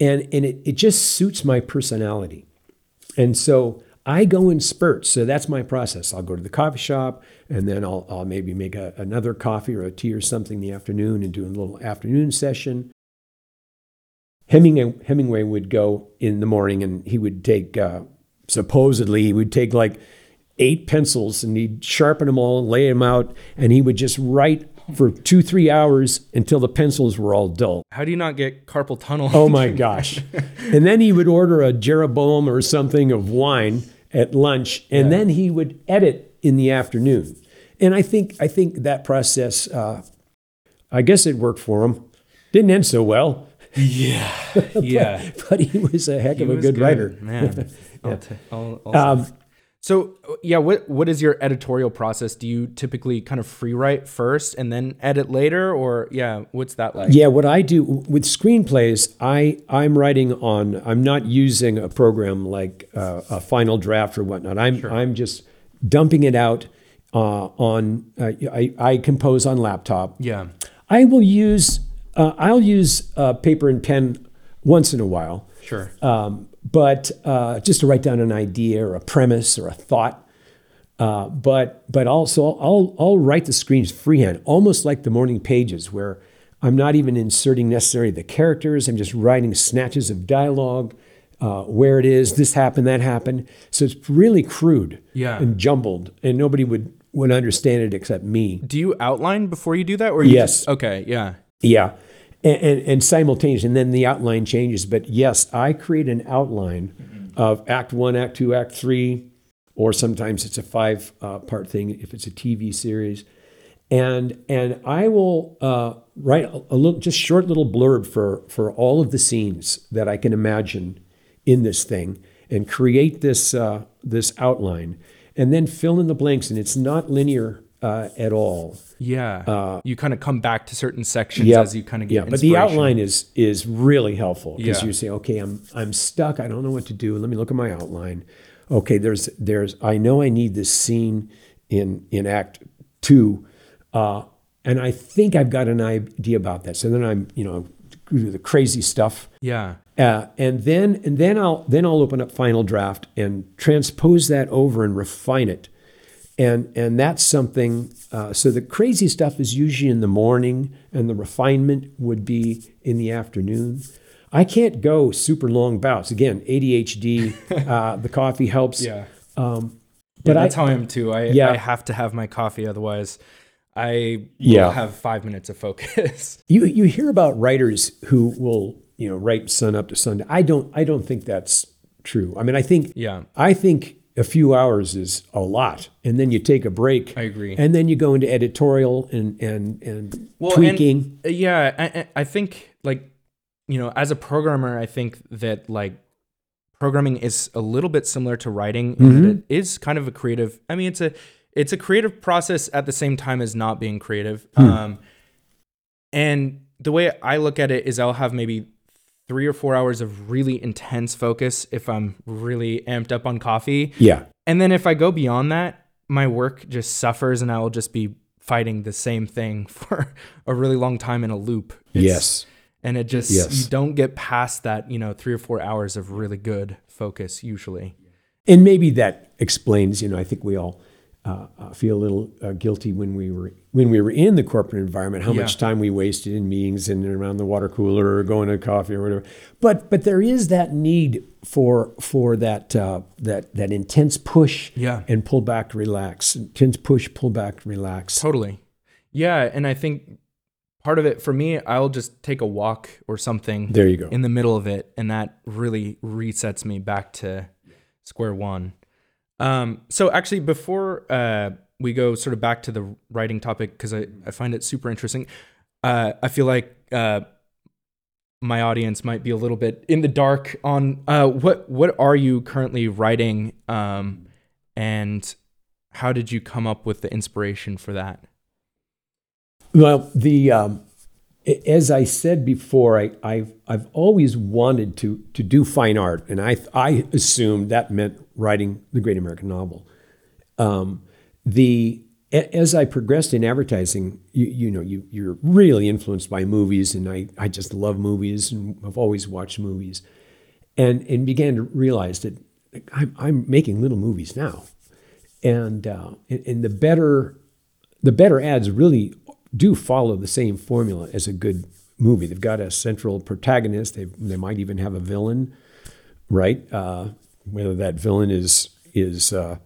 Speaker 2: and and it, it just suits my personality. And so I go in spurts. So that's my process. I'll go to the coffee shop and then I'll, I'll maybe make a, another coffee or a tea or something in the afternoon and do a little afternoon session. Hemingway, Hemingway would go in the morning and he would take, uh, supposedly, he would take like eight pencils and he'd sharpen them all, lay them out, and he would just write for two, three hours until the pencils were all dull.
Speaker 1: How do you not get carpal tunnel?
Speaker 2: Oh my gosh. [laughs] and then he would order a Jeroboam or something of wine at lunch, and then he would edit in the afternoon. And I think I think that process, uh, I guess it worked for him. Didn't end so well.
Speaker 1: Yeah, [laughs] yeah.
Speaker 2: but he was a heck
Speaker 1: He
Speaker 2: of a
Speaker 1: was
Speaker 2: good, writer.
Speaker 1: man. [laughs] I'll
Speaker 2: Yeah.
Speaker 1: ta- I'll- I'll
Speaker 2: Um,
Speaker 1: So yeah, what what is your editorial process? Do you typically kind of free write first and then edit later, or yeah, what's that like?
Speaker 2: Yeah, what I do with screenplays, I I'm writing on. I'm not using a program like uh, a Final Draft or whatnot. I'm I'm just dumping it out uh, on. Uh, I I compose on laptop.
Speaker 1: yeah,
Speaker 2: I will use. Uh, I'll use uh, paper and pen once in a while.
Speaker 1: sure.
Speaker 2: Um, but uh, just to write down an idea or a premise or a thought. Uh, but but also I'll I'll write the screens freehand, almost like the morning pages, where I'm not even inserting necessarily the characters. I'm just writing snatches of dialogue, uh, where it is, this happened, that happened. So it's really crude
Speaker 1: Yeah.
Speaker 2: and jumbled, and nobody would would understand it except me.
Speaker 1: Do you outline before you do that, or you
Speaker 2: Yes.
Speaker 1: Just, okay, yeah,
Speaker 2: Yeah. And, and, and simultaneous, and then the outline changes. But yes, I create an outline of Act One, Act Two, Act Three, or sometimes it's a five uh, part thing if it's a TV series. And and I will uh, write a, a little, just short little blurb for for all of the scenes that I can imagine in this thing, and create this uh, this outline, and then fill in the blanks. And it's not linear uh, at all.
Speaker 1: yeah. you kind of come back to certain sections
Speaker 2: Uh, Yeah,
Speaker 1: as you kind of get.
Speaker 2: yeah. But the outline is is really helpful because
Speaker 1: Yeah.
Speaker 2: you say, okay, I'm I'm stuck. I don't know what to do. Let me look at my outline. Okay, there's there's I know I need this scene in in Act Two, uh, and I think I've got an idea about that. So then I'm you know do the crazy stuff.
Speaker 1: Yeah,
Speaker 2: Uh, and then and then I'll then I'll open up Final Draft and transpose that over and refine it, and and that's something. Uh, so the crazy stuff is usually in the morning, and the refinement would be in the afternoon. I can't go super long bouts. Again, ADHD. [laughs] uh, the coffee helps.
Speaker 1: yeah.
Speaker 2: Um,
Speaker 1: But
Speaker 2: I,
Speaker 1: that's how I am too. I
Speaker 2: Yeah.
Speaker 1: I have to have my coffee, otherwise, I
Speaker 2: Yeah.
Speaker 1: will have five minutes of focus. [laughs]
Speaker 2: you you hear about writers who will you know write sun up to sundown. I don't I don't think that's true. I mean, I think
Speaker 1: yeah,
Speaker 2: I think a few hours is a lot, and then you take a break.
Speaker 1: I agree.
Speaker 2: And then you go into editorial and and and
Speaker 1: Well,
Speaker 2: tweaking.
Speaker 1: and, uh, yeah, I, I think like you know, as a programmer, I think that like programming is a little bit similar to writing in
Speaker 2: Mm-hmm.
Speaker 1: it is kind of a creative. I mean, it's a it's a creative process at the same time as not being creative.
Speaker 2: Hmm.
Speaker 1: Um, and the way I look at it is, I'll have maybe three or four hours of really intense focus if I'm really amped up on coffee.
Speaker 2: Yeah,
Speaker 1: And then if I go beyond that, my work just suffers and I will just be fighting the same thing [laughs] for a really long time in a loop. It's-
Speaker 2: yes,
Speaker 1: And it just,
Speaker 2: Yes.
Speaker 1: you don't get past that, you know, three or four hours of really good focus usually.
Speaker 2: and maybe that explains. You know, I think we all uh, uh, feel a little uh, guilty when we were when we were in the corporate environment, how
Speaker 1: Yeah.
Speaker 2: much time we wasted in meetings and around the water cooler or going to coffee or whatever. But but there is that need for for that uh, that that intense push
Speaker 1: Yeah.
Speaker 2: and pull back, relax, intense push, pull back, relax.
Speaker 1: Totally. Yeah. And I think part of it for me, I'll just take a walk or something
Speaker 2: There you go.
Speaker 1: in the middle of it. And that really resets me back to square one. Um, so actually, before uh, we go sort of back to the writing topic, because I, I find it super interesting, uh, I feel like uh, my audience might be a little bit in the dark on uh, what what are you currently writing, um, and how did you come up with the inspiration for that?
Speaker 2: Well, the um, as I said before, I, I've I've always wanted to to do fine art, and I I assumed that meant writing the great American novel. Um, the as I progressed in advertising, you, you know, you you're really influenced by movies, and I I just love movies, and I've always watched movies, and and began to realize that I'm I'm making little movies now, and uh, and, and the better the better ads really do follow the same formula as a good movie. They've got a central protagonist. They they might even have a villain, right? Uh, whether that villain is is uh,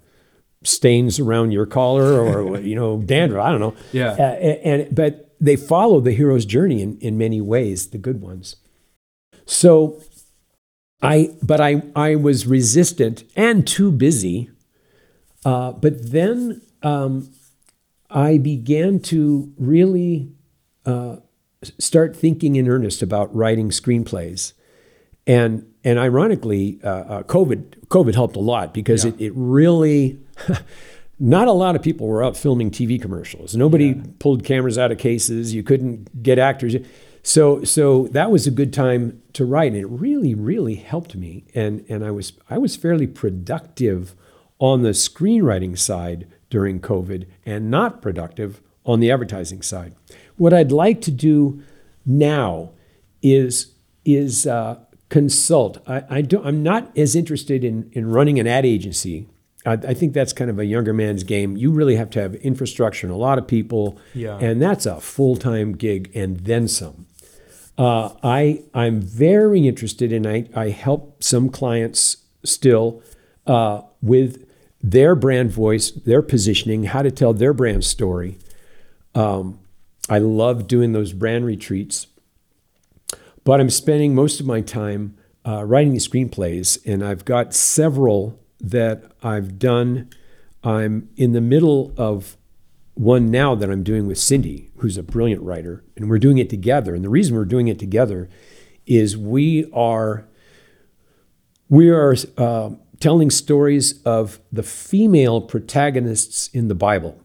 Speaker 2: stains around your collar or [laughs] you know dandruff. I don't know.
Speaker 1: Yeah.
Speaker 2: Uh, and, and but they follow the hero's journey in, in many ways, the good ones. So I but I I was resistant and too busy. Uh, but then um, I began to really uh, start thinking in earnest about writing screenplays, and and ironically, uh, uh, COVID COVID helped a lot because
Speaker 1: Yeah.
Speaker 2: it, it really. [laughs] Not a lot of people were out filming TV commercials. Nobody pulled cameras out of cases. You couldn't get actors. So, so that was a good time to write, and it really, really helped me. And and I was I was fairly productive on the screenwriting side during COVID, and not productive on the advertising side. What I'd like to do now is is uh, consult. I, I don't, I'm not as interested in in running an ad agency. I, I think that's kind of a younger man's game. You really have to have infrastructure and a lot of people,
Speaker 1: Yeah.
Speaker 2: and that's a full time gig and then some. Uh, I I'm very interested in I I help some clients still uh, with their brand voice, their positioning, how to tell their brand story. Um, I love doing those brand retreats, but I'm spending most of my time uh, writing these screenplays, and I've got several that I've done. I'm in the middle of one now that I'm doing with Cindy, who's a brilliant writer, and we're doing it together. And the reason we're doing it together is we are we are uh, telling stories of the female protagonists in the Bible.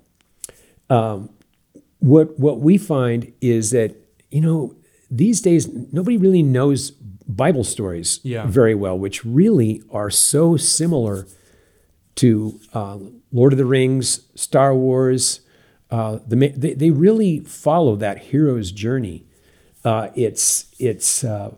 Speaker 2: Um, what what we find is that you know these days nobody really knows Bible stories
Speaker 1: Yeah.
Speaker 2: very well, which really are so similar to uh, Lord of the Rings, Star Wars. Uh, the, they, they really follow that hero's journey. Uh, it's it's uh,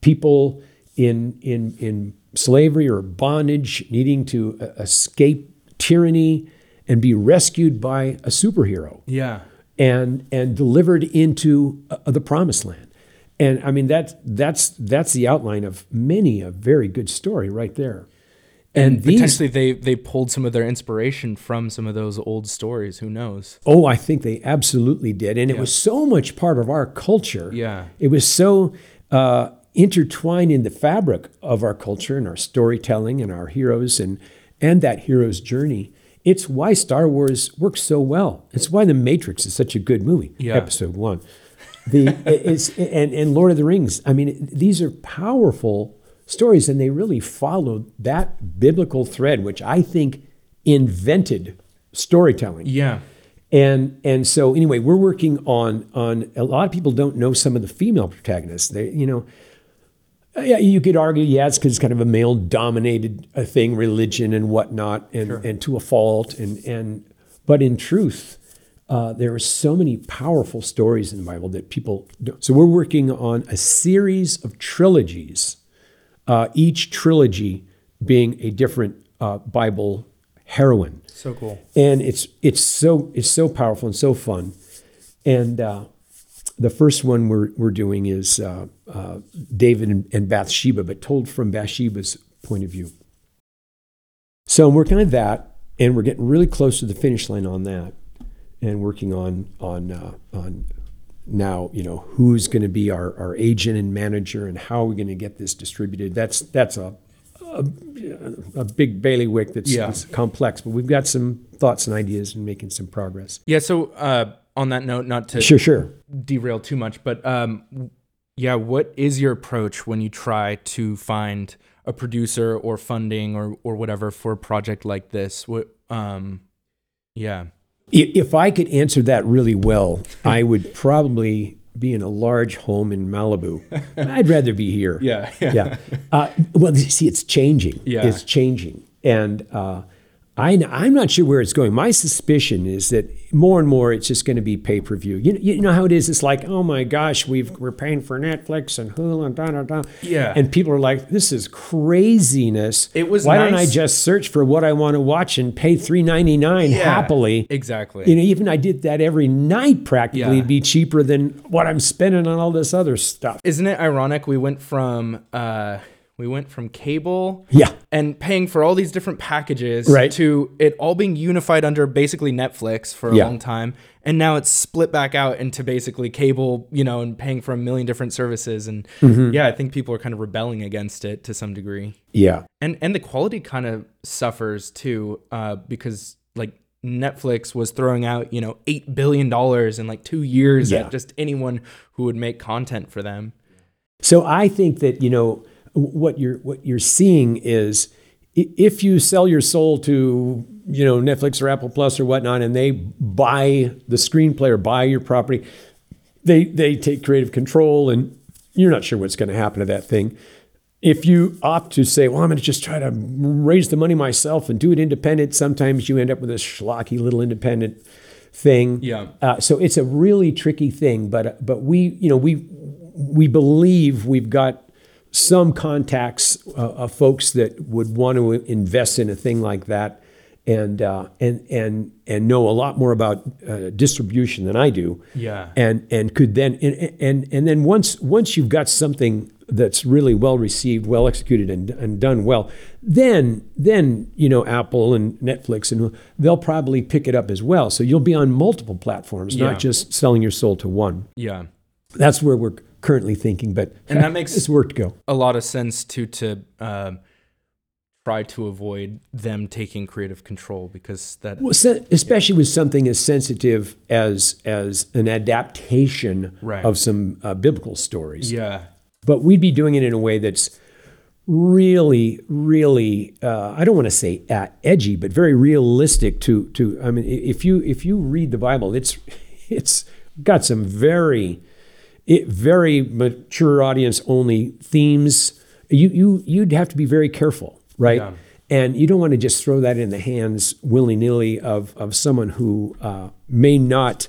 Speaker 2: people in in in slavery or bondage needing to uh, escape tyranny and be rescued by a superhero
Speaker 1: Yeah.
Speaker 2: And and delivered into uh, the promised land. And I mean that's that's that's the outline of many a very good story right there.
Speaker 1: And
Speaker 2: these-
Speaker 1: potentially they they pulled some of their inspiration from some of those old stories. Who knows?
Speaker 2: Oh, I think they absolutely did, and it was so much part of our culture.
Speaker 1: Yeah.
Speaker 2: it was so uh, intertwined in the fabric of our culture and our storytelling and our heroes and and that hero's journey. It's why Star Wars works so well. It's why The Matrix is such a good movie.
Speaker 1: Yeah.
Speaker 2: Episode one, the [laughs] it's and and Lord of the Rings. I mean, these are powerful stories, and they really followed that biblical thread, which I think invented storytelling.
Speaker 1: Yeah.
Speaker 2: And and so anyway, we're working on on a lot of people don't know some of the female protagonists. They you know, yeah, you could argue yeah, it's because it's kind of a male dominated uh, thing, religion and whatnot, and and to a fault. And and but in truth, uh, there are so many powerful stories in the Bible that people. Don't. So we're working on a series of trilogies, uh, each trilogy being a different uh, Bible heroine
Speaker 1: So cool.
Speaker 2: and it's it's so it's so powerful and so fun. And uh, the first one we're we're doing is uh, uh, David and, and Bathsheba, but told from Bathsheba's point of view. So I'm working on that, and we're getting really close to the finish line on that, and working on on uh, on now you know who's going to be our, our agent and manager and how we're going to get this distributed. That's that's a a, a big bailiwick that's,
Speaker 1: Yeah.
Speaker 2: that's complex, but we've got some thoughts and ideas and making some progress.
Speaker 1: Yeah. So uh, on that note, not to
Speaker 2: Sure, sure.
Speaker 1: derail too much, but um, yeah, what is your approach when you try to find a producer or funding or or whatever for a project like this? What um, yeah.
Speaker 2: If I could answer that really well, I would probably be in a large home in Malibu. [laughs] I'd rather be here.
Speaker 1: Yeah.
Speaker 2: yeah. Uh, well, you see, it's changing.
Speaker 1: Yeah.
Speaker 2: It's changing. And uh, I, I'm not sure where it's going. My suspicion is that more and more it's just going to be pay per view. You, you know how it is? It's like, oh my gosh, we've, we're paying for Netflix and Hulu and da da da.
Speaker 1: Yeah.
Speaker 2: And people are like, this is craziness.
Speaker 1: It was
Speaker 2: Why don't I just search for what I want to watch and pay three ninety nine happily?
Speaker 1: Exactly.
Speaker 2: You know, even I did that every night practically.
Speaker 1: Yeah.
Speaker 2: It'd be cheaper than what I'm spending on all this other stuff.
Speaker 1: Isn't it ironic? We went from uh, We went from cable
Speaker 2: Yeah.
Speaker 1: and paying for all these different packages
Speaker 2: Right.
Speaker 1: to it all being unified under basically Netflix for a
Speaker 2: Yeah.
Speaker 1: long time. And now it's split back out into basically cable, you know, and paying for a million different services. And
Speaker 2: Mm-hmm.
Speaker 1: yeah, I think people are kind of rebelling against it to some degree.
Speaker 2: Yeah.
Speaker 1: And and the quality kind of suffers too, uh, because like Netflix was throwing out, you know, eight billion dollars in like two years
Speaker 2: Yeah.
Speaker 1: at just anyone who would make content for them.
Speaker 2: So I think that you know what you're what you're seeing is if you sell your soul to you know Netflix or Apple Plus or whatnot, and they buy the screenplay or buy your property, they they take creative control, and you're not sure what's going to happen to that thing. If you opt to say, "Well, I'm going to just try to raise the money myself and do it independent," sometimes you end up with a schlocky little independent thing.
Speaker 1: Yeah.
Speaker 2: Uh, so it's a really tricky thing, but but we you know we we believe we've got some contacts uh, of folks that would want to invest in a thing like that, and uh, and and and know a lot more about uh, distribution than I do.
Speaker 1: Yeah.
Speaker 2: and and could then and and and then once once you've got something that's really well received, well executed, and, and done well, then then you know Apple and Netflix and they'll probably pick it up as well. So you'll be on multiple platforms,
Speaker 1: Yeah.
Speaker 2: not just selling your soul to one.
Speaker 1: Yeah.
Speaker 2: That's where we're currently thinking, but
Speaker 1: And that makes-
Speaker 2: it's work to go.
Speaker 1: a lot of sense to to um, try to avoid them taking creative control because that
Speaker 2: Well, se- especially with something as sensitive as as an adaptation
Speaker 1: Right.
Speaker 2: of some uh, biblical stories.
Speaker 1: yeah
Speaker 2: but we'd be doing it in a way that's really, really uh, I don't want to say uh, edgy, but very realistic. To to I mean, if you if you read the Bible, it's [laughs] it's got some very it, very mature audience only themes. You you you'd have to be very careful, right?
Speaker 1: Yeah.
Speaker 2: And you don't want to just throw that in the hands willy nilly of of someone who uh, may not.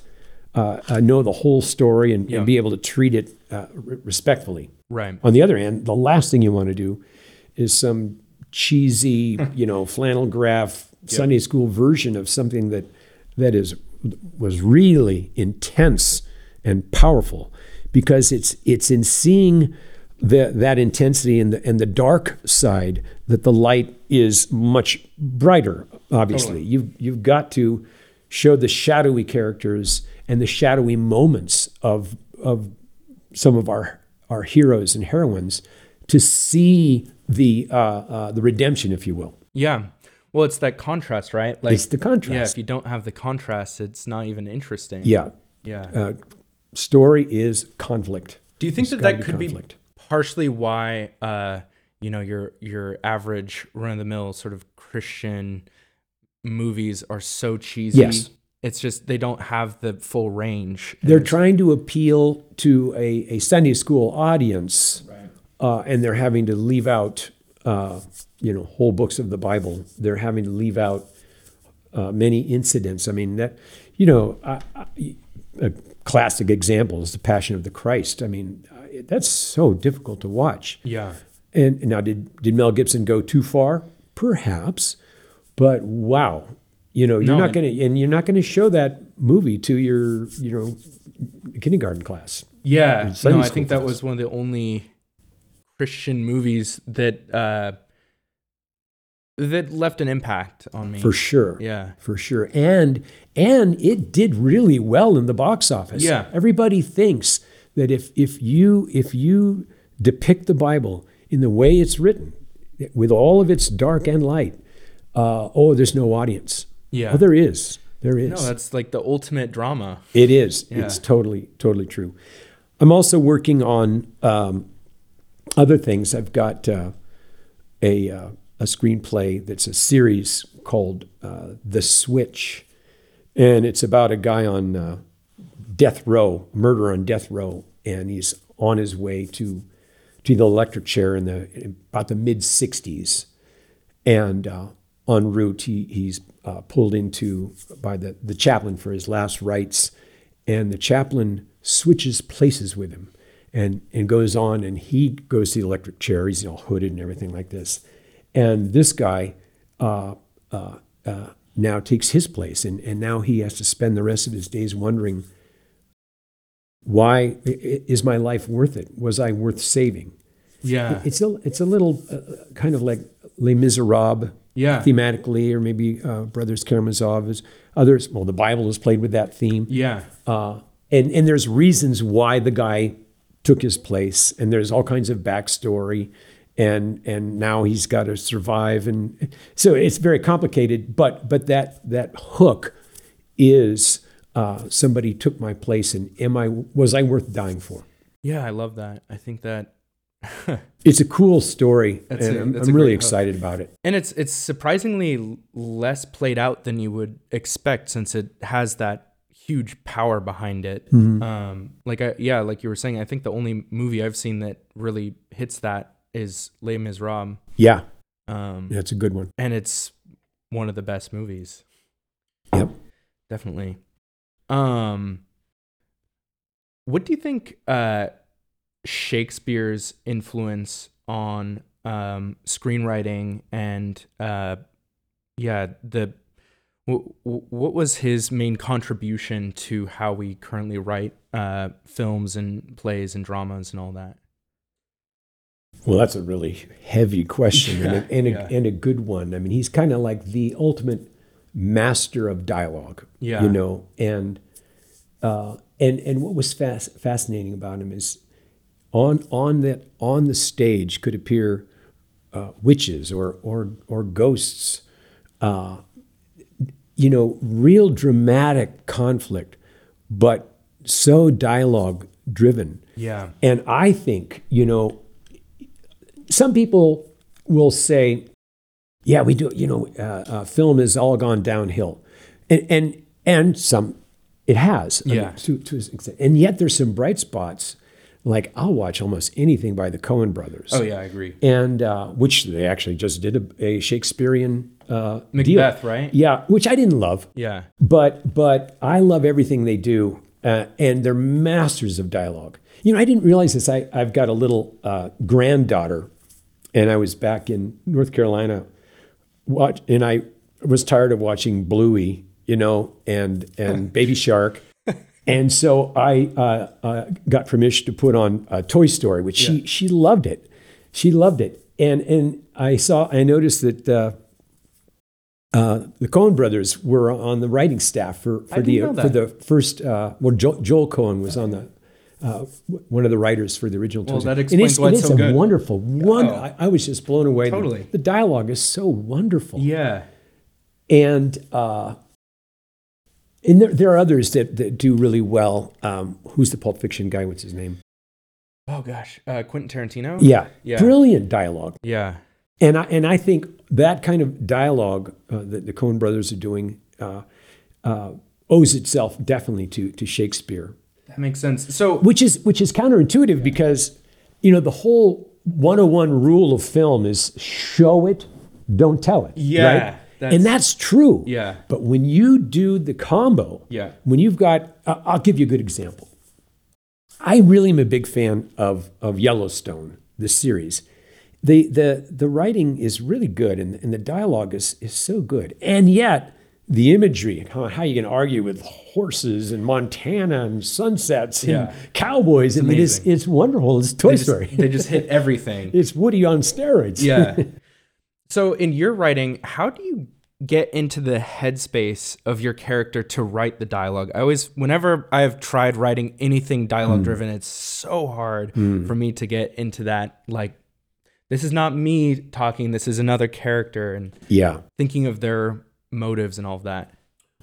Speaker 2: Uh, uh, know the whole story and,
Speaker 1: Yeah.
Speaker 2: and be able to treat it uh, re- respectfully.
Speaker 1: right
Speaker 2: On the other hand, the last thing you want to do is some cheesy, [laughs] you know, flannel graph Sunday school version of something that that is was really intense and powerful because it's it's in seeing the, that intensity and the and the dark side that the light is much brighter. Obviously, you've you've got to show the shadowy characters and the shadowy moments of of some of our our heroes and heroines to see the uh, uh, the redemption, if you will.
Speaker 1: yeah well it's that contrast right like
Speaker 2: It's the contrast.
Speaker 1: yeah if you don't have the contrast it's not even interesting
Speaker 2: Yeah,
Speaker 1: yeah
Speaker 2: uh, story is conflict.
Speaker 1: do you think
Speaker 2: There's
Speaker 1: that that could
Speaker 2: conflict.
Speaker 1: be partially why uh you know your your average run of the mill sort of christian movies are so cheesy
Speaker 2: Yes.
Speaker 1: it's just they don't have the full range
Speaker 2: They're trying to appeal to a, a Sunday school audience,
Speaker 1: Right.
Speaker 2: uh, and they're having to leave out, uh, you know, whole books of the Bible. They're having to leave out uh, many incidents. I mean, that, you know, I, I, classic example is the Passion of the Christ. I mean, that's so difficult to watch.
Speaker 1: yeah
Speaker 2: And now, did did Mel Gibson go too far? Perhaps, but wow, you know, you're
Speaker 1: No,
Speaker 2: not going to, and you're not going to show that movie to your, you know, kindergarten class.
Speaker 1: Yeah, no, I think that was one of the only Christian movies that uh, that left an impact on me.
Speaker 2: For sure,
Speaker 1: Yeah,
Speaker 2: for sure, and and it did really well in the box office.
Speaker 1: Yeah.
Speaker 2: everybody thinks that if if you if you depict the Bible in the way it's written, with all of its dark and light, uh, oh, there's no audience.
Speaker 1: yeah.
Speaker 2: Oh, there is. There is.
Speaker 1: no, that's like the ultimate drama.
Speaker 2: It is.
Speaker 1: Yeah.
Speaker 2: It's totally, totally true. I'm also working on um, other things. I've got uh, a uh, a screenplay that's a series called uh, The Switch, and it's about a guy on uh, death row, murder on death row, and he's on his way to to the electric chair in the in about the mid '60s, and uh, en route he, he's uh, pulled into by the, the chaplain for his last rites. And the chaplain switches places with him and, and goes on and he goes to the electric chair. He's all hooded and everything like this. And this guy uh, uh, uh, now takes his place and, and now he has to spend the rest of his days wondering why is my life worth it was i worth saving
Speaker 1: Yeah.
Speaker 2: It's a it's a little uh, kind of like Les Miserables
Speaker 1: Yeah.
Speaker 2: thematically, or maybe uh, Brothers Karamazov is others. Well, the Bible is played with that theme.
Speaker 1: Yeah.
Speaker 2: Uh, and and there's reasons why the guy took his place, and there's all kinds of backstory, and and now he's got to survive, and so it's very complicated. But but that that hook is uh, somebody took my place, and am I was I worth dying for?
Speaker 1: Yeah, I love that. I think that [laughs]
Speaker 2: It's a cool story,
Speaker 1: That's
Speaker 2: and I'm, I'm really
Speaker 1: great hook.
Speaker 2: excited about it.
Speaker 1: and it's it's surprisingly less played out than you would expect since it has that huge power behind it. Um like I, yeah, like you were saying, I think the only movie I've seen that really hits that is Les Miserables.
Speaker 2: Yeah,
Speaker 1: Um
Speaker 2: that's a good one.
Speaker 1: and it's one of the best movies.
Speaker 2: Yep.
Speaker 1: Definitely. Um what do you think uh Shakespeare's influence on um screenwriting and uh yeah, the w- w- what was his main contribution to how we currently write uh films and plays and dramas and all that?
Speaker 2: Well, that's a really heavy question and, a, and, a,
Speaker 1: Yeah.
Speaker 2: and a good one. I mean, he's kind of like the ultimate master of dialogue.
Speaker 1: Yeah.
Speaker 2: You know, and uh, and and what was fas- fascinating about him is on on that on the stage could appear uh, witches or or or ghosts. Uh, you know, real dramatic conflict, but so dialogue driven.
Speaker 1: Yeah.
Speaker 2: And I think, you know, some people will say, yeah, we do, you know, uh, uh, film has all gone downhill. And, and, and some, it has. I mean,
Speaker 1: Yeah.
Speaker 2: to, to an extent. And yet there's some bright spots. Like I'll watch almost anything by the Coen brothers.
Speaker 1: Oh yeah, I agree.
Speaker 2: And uh, which they actually just did a, a Shakespearean uh, deal.
Speaker 1: Macbeth, right?
Speaker 2: Yeah, which I didn't love
Speaker 1: Yeah.
Speaker 2: but but I love everything they do, uh, and they're masters of dialogue. You know, I didn't realize this. I, I've got a little uh, granddaughter, and I was back in North Carolina, watch, and I was tired of watching Bluey, you know, and and [laughs] Baby Shark, and so I uh, uh, got permission to put on uh, Toy Story, which she she loved it, she loved it, and and I saw I noticed that. Uh, uh, the Coen brothers were on the writing staff for, for the for the first. Uh, well, Joel, Joel Coen was on the uh, one of the writers for the original.
Speaker 1: Well, that explains
Speaker 2: it's,
Speaker 1: why it's
Speaker 2: it's
Speaker 1: so
Speaker 2: a
Speaker 1: good.
Speaker 2: wonderful one.
Speaker 1: Oh.
Speaker 2: I, I was just blown away. The-
Speaker 1: Totally.
Speaker 2: the, dialogue is so wonderful,
Speaker 1: Yeah.
Speaker 2: and uh, and there, there are others that, that do really well. Um, who's the Pulp Fiction guy? What's his name?
Speaker 1: Oh gosh, uh, Quentin Tarantino.
Speaker 2: Yeah,
Speaker 1: Yeah.
Speaker 2: brilliant dialogue.
Speaker 1: Yeah.
Speaker 2: And I, and I think that kind of dialogue uh, that the Coen brothers are doing uh, uh, owes itself definitely to, to Shakespeare,
Speaker 1: That makes sense. So
Speaker 2: which is, which is counterintuitive because, you know, the whole 101 rule of film is show it, don't tell it.
Speaker 1: Yeah,
Speaker 2: right?
Speaker 1: that's-
Speaker 2: and that's true.
Speaker 1: Yeah.
Speaker 2: But when you do the combo,
Speaker 1: Yeah.
Speaker 2: when you've got, uh, I'll give you a good example. I really am a big fan of, of Yellowstone, the series. The, the, the writing is really good and, and the dialogue is, is so good. And yet, the imagery, how, how you can argue with horses and Montana and sunsets and
Speaker 1: Yeah.
Speaker 2: cowboys. I mean, it's, it's wonderful. It's Toy
Speaker 1: they just,
Speaker 2: Story.
Speaker 1: they just hit everything. [laughs]
Speaker 2: it's Woody on steroids.
Speaker 1: yeah. [laughs] So in your writing, how do you get into the headspace of your character to write the dialogue? I always, whenever I have tried writing anything dialogue hmm. driven, it's so hard hmm. for me to get into that. Like, this is not me talking. This is another character, and
Speaker 2: yeah.
Speaker 1: thinking of their motives and all of that.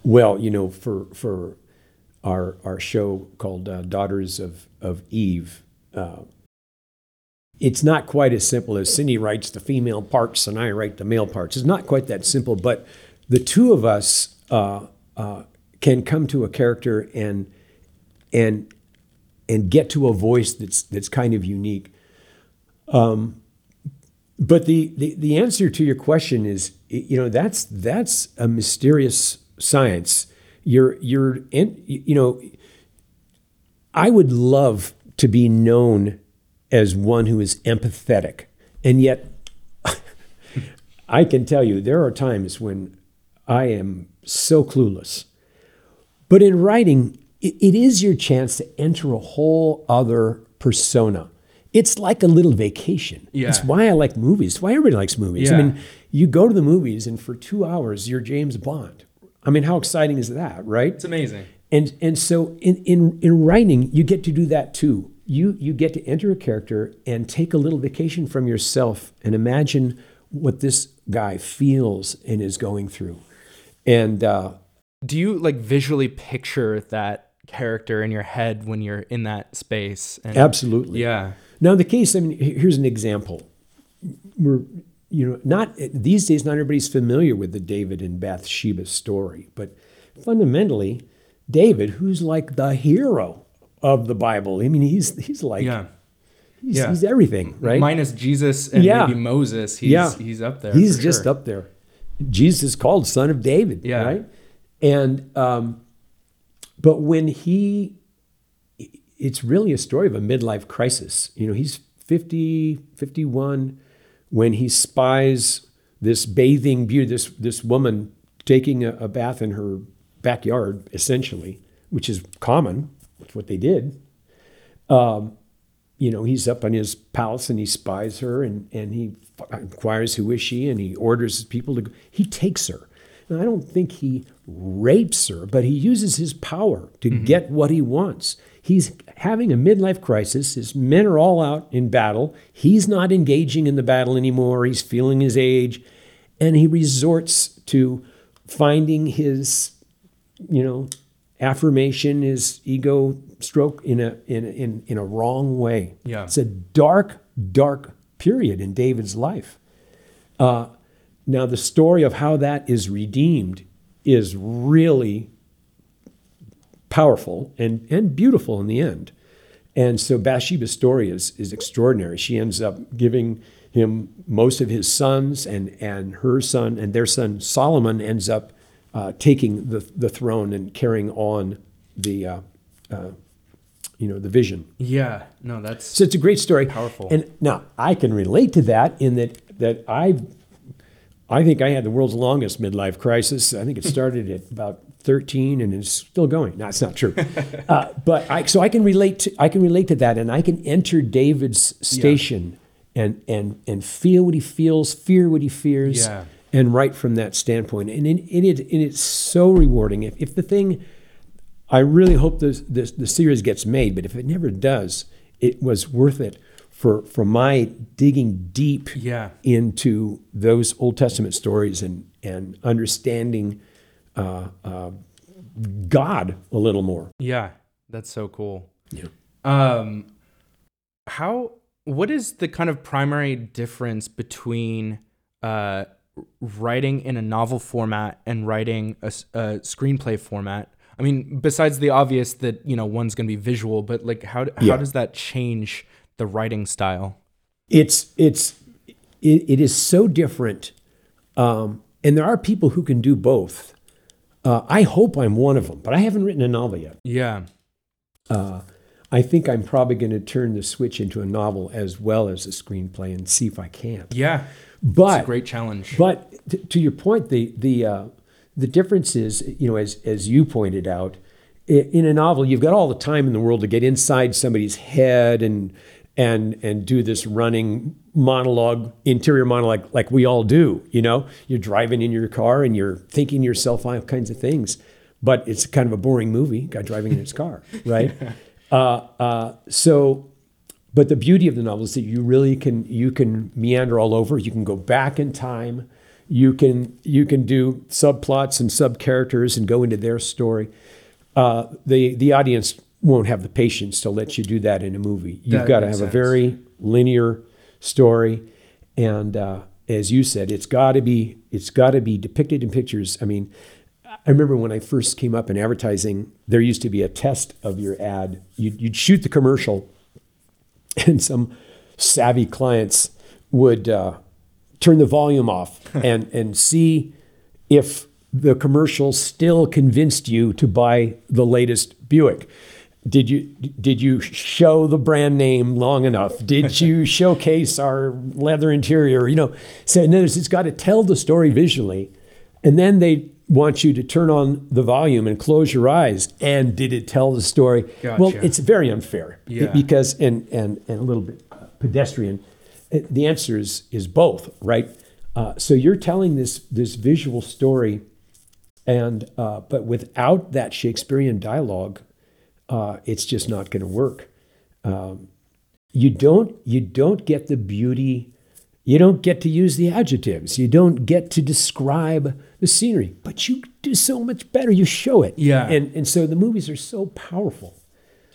Speaker 2: Well, you know, for for our our show called uh, Daughters of of Eve, uh, it's not quite as simple as Cindy writes the female parts and I write the male parts. It's not quite that simple, but the two of us uh, uh, can come to a character and and and get to a voice that's that's kind of unique. But the, the, the answer to your question is, you know, that's that's a mysterious science. You're you're in, you know, I would love to be known as one who is empathetic, and yet [laughs] I can tell you there are times when I am so clueless. But in writing, it, it is your chance to enter a whole other persona. It's like a little vacation.
Speaker 1: Yeah.
Speaker 2: It's why I like movies. It's why everybody likes movies.
Speaker 1: Yeah.
Speaker 2: I mean, you go to the movies and for two hours you're James Bond. I mean, how exciting is that, right?
Speaker 1: It's amazing.
Speaker 2: And and so in, in in writing, you get to do that too. You you get to enter a character and take a little vacation from yourself and imagine what this guy feels and is going through. And uh,
Speaker 1: Do you like visually picture that character in your head when you're in that space? And
Speaker 2: absolutely,
Speaker 1: yeah.
Speaker 2: Now, the case, I mean, here's an example. We're, you know, not these days, not everybody's familiar with the David and Bathsheba story, but fundamentally, David, who's like the hero of the Bible, I mean, he's he's like
Speaker 1: Yeah.
Speaker 2: he's,
Speaker 1: yeah.
Speaker 2: he's everything, right?
Speaker 1: Minus Jesus and
Speaker 2: Yeah.
Speaker 1: maybe Moses. He's,
Speaker 2: Yeah.
Speaker 1: he's up there.
Speaker 2: He's just
Speaker 1: sure.
Speaker 2: up there. Jesus is called Son of David,
Speaker 1: Yeah.
Speaker 2: right? And um, but when he, it's really a story of a midlife crisis. You know, he's 50, 51 when he spies this bathing beauty, this this woman taking a, a bath in her backyard, essentially, which is common. It's what they did um, you know, he's up in his palace and he spies her and, and he inquires who is she and he orders people to go. He takes her. And I don't think he rapes her, but he uses his power to mm-hmm. get what he wants. He's having a midlife crisis. His men are all out in battle. He's not engaging in the battle anymore. He's feeling his age. And he resorts to finding his you know, affirmation is ego stroke in a in in in a wrong way.
Speaker 1: Yeah.
Speaker 2: it's a dark, dark period in David's life. Uh, now, the story of how that is redeemed is really powerful and and beautiful in the end. And so Bathsheba's story is is extraordinary. She ends up giving him most of his sons, and and her son and their son Solomon ends up uh, taking the the throne and carrying on the uh, uh, you know the vision.
Speaker 1: Yeah. No, that's
Speaker 2: So it's a great story.
Speaker 1: Powerful.
Speaker 2: And now I can relate to that in that that I I think I had the world's longest midlife crisis. I think it started at about 13 and it's still going. No, it's not true. [laughs] uh, but I so I can relate to I can relate to that and I can enter David's station and and and feel what he feels, fear what he fears.
Speaker 1: Yeah.
Speaker 2: And write from that standpoint, and it, it, it, and it's so rewarding. If, if the thing, I really hope this, this, the series gets made, but if it never does, it was worth it for, for my digging deep
Speaker 1: Yeah.
Speaker 2: into those Old Testament stories and, and understanding uh, uh, God a little more.
Speaker 1: yeah. That's so cool.
Speaker 2: Yeah.
Speaker 1: Um, how? What is the kind of primary difference between uh, writing in a novel format and writing a screenplay format? I mean, besides the obvious that you know one's going to be visual, but like how how
Speaker 2: Yeah.
Speaker 1: does that change the writing style?
Speaker 2: it's it's it, it is so different um, and there are people who can do both uh, i hope i'm one of them but i haven't written a novel yet
Speaker 1: Yeah.
Speaker 2: i think i'm probably going to turn the switch into a novel as well as a screenplay and see if i can
Speaker 1: Yeah.
Speaker 2: but
Speaker 1: It's a great challenge.
Speaker 2: but t- to your point, the the uh, the difference is, you know, as as you pointed out, in a novel, you've got all the time in the world to get inside somebody's head and and and do this running monologue, interior monologue, like we all do. You know, you're driving in your car and you're thinking to yourself all kinds of things, but it's kind of a boring movie. Guy driving in his car, [laughs] right? uh, uh, so but the beauty of the novel is that you really can you can meander all over. You can go back in time. You can you can do subplots and sub characters and go into their story. Uh, the the audience won't have the patience to let you do that in a movie. You've
Speaker 1: That
Speaker 2: got to have a very linear story, and uh, as you said, it's got to be it's got to be depicted in pictures. I mean, I remember when I first came up in advertising, there used to be a test of your ad. You'd, you'd shoot the commercial, [laughs] and some savvy clients would uh, turn the volume off [laughs] and and see if the commercial still convinced you to buy the latest Buick. Did you did you show the brand name long enough? Did [laughs] you showcase our leather interior? You know, so in other words, it's got to tell the story visually, and then they want you to turn on the volume and close your eyes. And did it tell the story? Well, it's very unfair
Speaker 1: Yeah.
Speaker 2: because and and and a little bit pedestrian. Uh, The answer is is both, right? Uh, so you're telling this this visual story, and uh, but without that Shakespearean dialogue, uh, it's just not going to work. Um, you don't you don't get the beauty. You don't get to use the adjectives. You don't get to describe the scenery, but you do so much better. You show it.
Speaker 1: Yeah.
Speaker 2: And and so the movies are so powerful.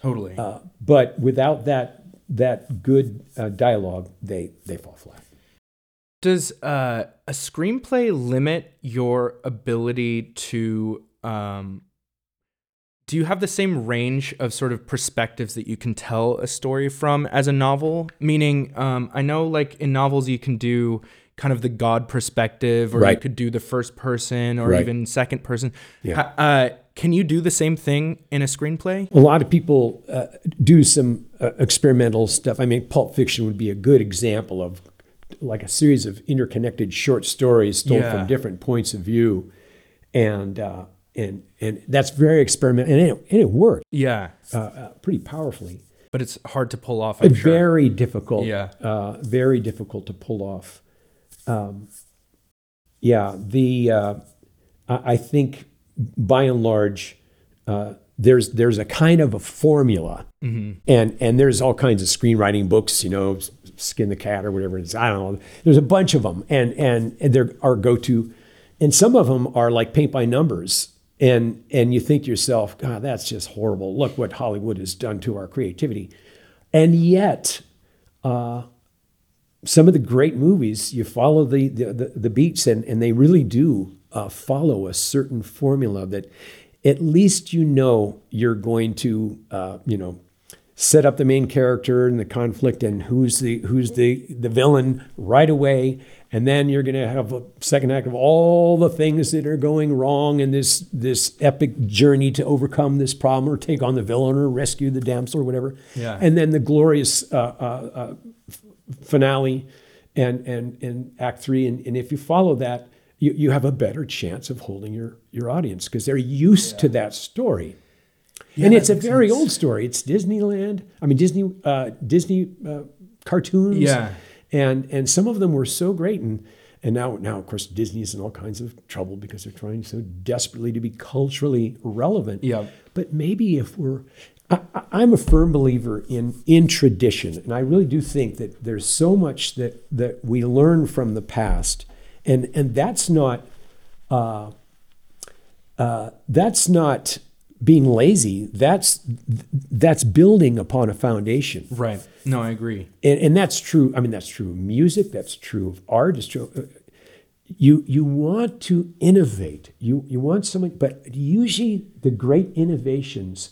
Speaker 1: Totally.
Speaker 2: Uh, but without that that good uh, dialogue, they they fall flat.
Speaker 1: Does uh, a screenplay limit your ability to? Um, do you have the same range of sort of perspectives that you can tell a story from as a novel? Meaning, um, I know like in novels you can do kind of the God perspective, or you could do the first person, or
Speaker 2: Right.
Speaker 1: even second person.
Speaker 2: Yeah.
Speaker 1: Uh, can you do the same thing in a screenplay?
Speaker 2: A lot of people uh, do some uh, experimental stuff. I mean, Pulp Fiction would be a good example of like a series of interconnected short stories told
Speaker 1: Yeah.
Speaker 2: from different points of view, and uh, and and that's very experimental, and it, and it worked
Speaker 1: Yeah,
Speaker 2: uh, uh, pretty powerfully.
Speaker 1: but it's hard to pull off. I'm sure.
Speaker 2: Very difficult.
Speaker 1: Yeah.
Speaker 2: Uh, very difficult to pull off. Um, yeah. The uh, I I think by and large uh, there's there's a kind of a formula,
Speaker 1: Mm-hmm.
Speaker 2: and and there's all kinds of screenwriting books. You know, Skin the Cat or whatever it is. I don't know. There's a bunch of them, and and, and they're our go to, and some of them are like paint by numbers. And and you think to yourself, God, that's just horrible. Look what Hollywood has done to our creativity. And yet, uh, some of the great movies, you follow the the, the, the beats, and, and they really do uh, follow a certain formula that at least you know you're going to, uh, you know, set up the main character and the conflict and who's the who's the the villain right away and then you're going to have a second act of all the things that are going wrong in this this epic journey to overcome this problem or take on the villain or rescue the damsel or whatever
Speaker 1: Yeah.
Speaker 2: and then the glorious uh, uh, uh, finale and and and act three and, and if you follow that you, you have a better chance of holding your your audience because they're used to that story yeah, and it's a very
Speaker 1: sense.
Speaker 2: old story. It's Disneyland. I mean Disney uh, Disney uh, cartoons.
Speaker 1: Yeah.
Speaker 2: And and some of them were so great and and now now of course Disney's in all kinds of trouble because they're trying so desperately to be culturally relevant.
Speaker 1: Yeah.
Speaker 2: But maybe if we're I, I'm a firm believer in in tradition, and I really do think that there's so much that that we learn from the past, and and that's not uh, uh, that's not being lazy. That's that's building upon a foundation,
Speaker 1: Right. No, I agree.
Speaker 2: and, and that's true. I mean, that's true of music. That's true of art. It's true. uh, You you want to innovate. You you want something, but usually the great innovations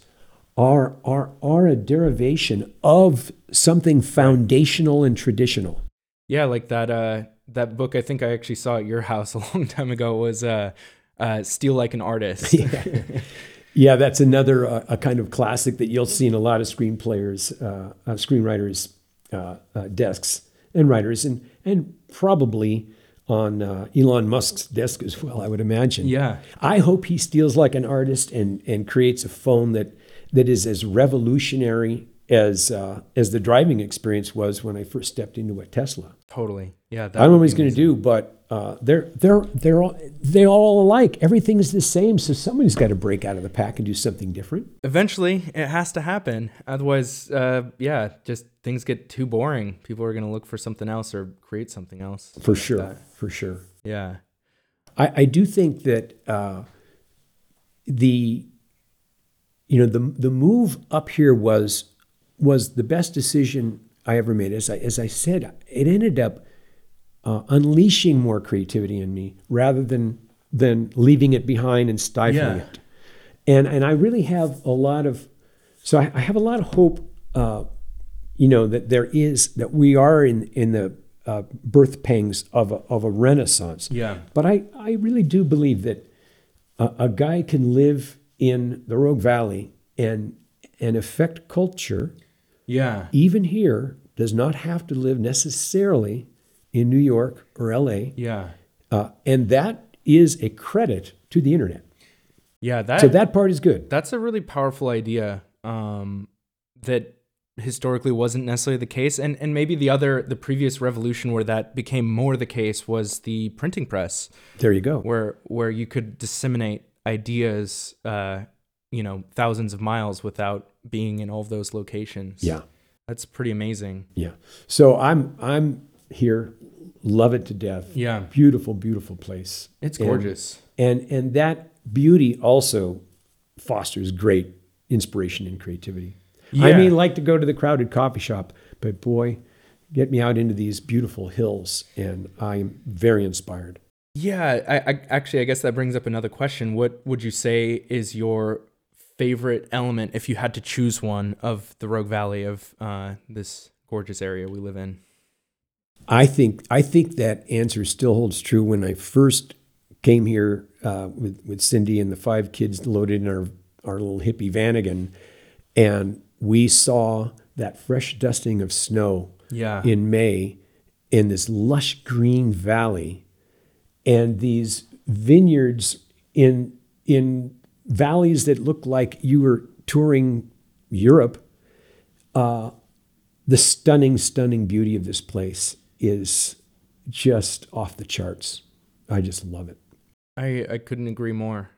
Speaker 2: are are are a derivation of something foundational and traditional.
Speaker 1: Yeah, like that uh that book I think I actually saw at your house [laughs] a long time ago was uh uh Steal Like an Artist. [laughs]
Speaker 2: Yeah, [laughs] that's another uh, a kind of classic that you'll see in a lot of screenplayers, uh, uh, screenwriters' uh, uh, desks and writers, and and probably on uh, Elon Musk's desk as well. I would imagine.
Speaker 1: Yeah.
Speaker 2: I hope he steals like an artist and and creates a phone that that is as revolutionary as uh, as the driving experience was when I first stepped into a Tesla.
Speaker 1: Totally. Yeah.
Speaker 2: I don't know what he's going to do, but uh, they're they're they're all they all alike. Everything's the same, so somebody's got to break out of the pack and do something different.
Speaker 1: Eventually, it has to happen. Otherwise, uh, yeah, just things get too boring. People are going to look for something else or create something else.
Speaker 2: For
Speaker 1: like
Speaker 2: sure,
Speaker 1: that.
Speaker 2: for sure.
Speaker 1: Yeah.
Speaker 2: I, I do think that uh, the you know the the move up here was was the best decision I ever made. As I as I said, it ended up uh, unleashing more creativity in me rather than than leaving it behind and stifling
Speaker 1: Yeah.
Speaker 2: it. And and I really have a lot of so I, I have a lot of hope. Uh, you know that there is that we are in in the uh, birth pangs of a, of a renaissance.
Speaker 1: Yeah.
Speaker 2: But I, I really do believe that a, a guy can live in the Rogue Valley and and affect culture,
Speaker 1: Yeah.
Speaker 2: even here, does not have to live necessarily in New York or L.A.
Speaker 1: Yeah.
Speaker 2: Uh, and that is a credit to the internet.
Speaker 1: Yeah, that
Speaker 2: So that part is good.
Speaker 1: that's a really powerful idea um, that historically wasn't necessarily the case and and maybe the other the previous revolution where that became more the case was the printing press
Speaker 2: There you go.
Speaker 1: where where you could disseminate ideas uh, you know thousands of miles without being in all of those locations
Speaker 2: Yeah.
Speaker 1: that's pretty amazing
Speaker 2: Yeah. So I'm I'm here, love it to death.
Speaker 1: yeah
Speaker 2: Beautiful, beautiful place.
Speaker 1: it's gorgeous
Speaker 2: And and that beauty also fosters great inspiration and creativity.
Speaker 1: Yeah.
Speaker 2: I mean, like to go to the crowded coffee shop, but boy, get me out into these beautiful hills, and I'm very inspired.
Speaker 1: Yeah, I, I actually I guess that brings up another question. What would you say is your favorite element if you had to choose one of the Rogue Valley of uh, this gorgeous area we live in?
Speaker 2: I think I think that answer still holds true. When I first came here uh, with with Cindy and the five kids loaded in our our little hippie vanagon, and we saw that fresh dusting of snow
Speaker 1: Yeah.
Speaker 2: in May in this lush green valley, and these vineyards in in valleys that look like you were touring Europe. Uh, the stunning, stunning beauty of this place is just off the charts. I just love it.
Speaker 1: I, I couldn't agree more.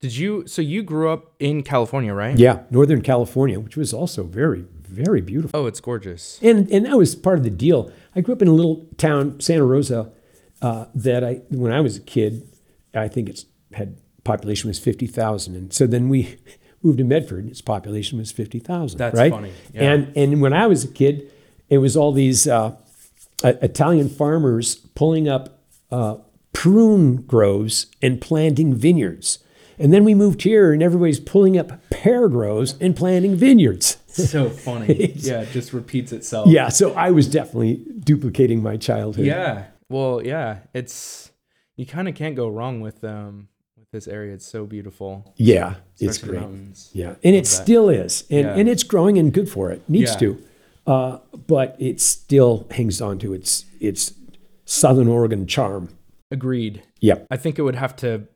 Speaker 1: Did you so you grew up in California, right?
Speaker 2: Yeah, Northern California, which was also very, very beautiful.
Speaker 1: Oh, it's gorgeous.
Speaker 2: And and that was part of the deal. I grew up in a little town, Santa Rosa, uh, that I when I was a kid, I think it's had population was fifty thousand, and so then we [laughs] moved to Medford. and Its population was fifty thousand.
Speaker 1: That's
Speaker 2: right?
Speaker 1: funny, yeah.
Speaker 2: And and when I was a kid, it was all these uh, uh, Italian farmers pulling up uh, prune groves and planting vineyards. And then we moved here, and everybody's pulling up pear groves and planting vineyards.
Speaker 1: So [laughs] funny. yeah, it just repeats itself.
Speaker 2: Yeah, so I was definitely duplicating my childhood.
Speaker 1: Yeah. Well, yeah, it's you kind of can't go wrong with um with this area. It's so beautiful.
Speaker 2: Yeah, it's
Speaker 1: Especially
Speaker 2: great.
Speaker 1: mountains.
Speaker 2: Yeah, and it
Speaker 1: that.
Speaker 2: still is, and
Speaker 1: Yeah.
Speaker 2: and it's growing and good for it. Needs
Speaker 1: Yeah.
Speaker 2: to, uh, but it still hangs on to its its Southern Oregon charm.
Speaker 1: Agreed.
Speaker 2: Yep.
Speaker 1: I think it would have to,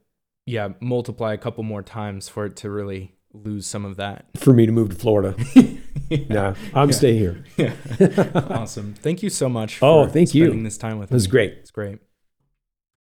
Speaker 1: yeah, multiply a couple more times for it to really lose some of that.
Speaker 2: For me to move to Florida, [laughs] no, I'm staying here. [laughs]
Speaker 1: awesome. Thank you so much.
Speaker 2: Oh,
Speaker 1: for
Speaker 2: thank you.
Speaker 1: spending this time with us.
Speaker 2: It was
Speaker 1: me.
Speaker 2: great.
Speaker 1: It's great.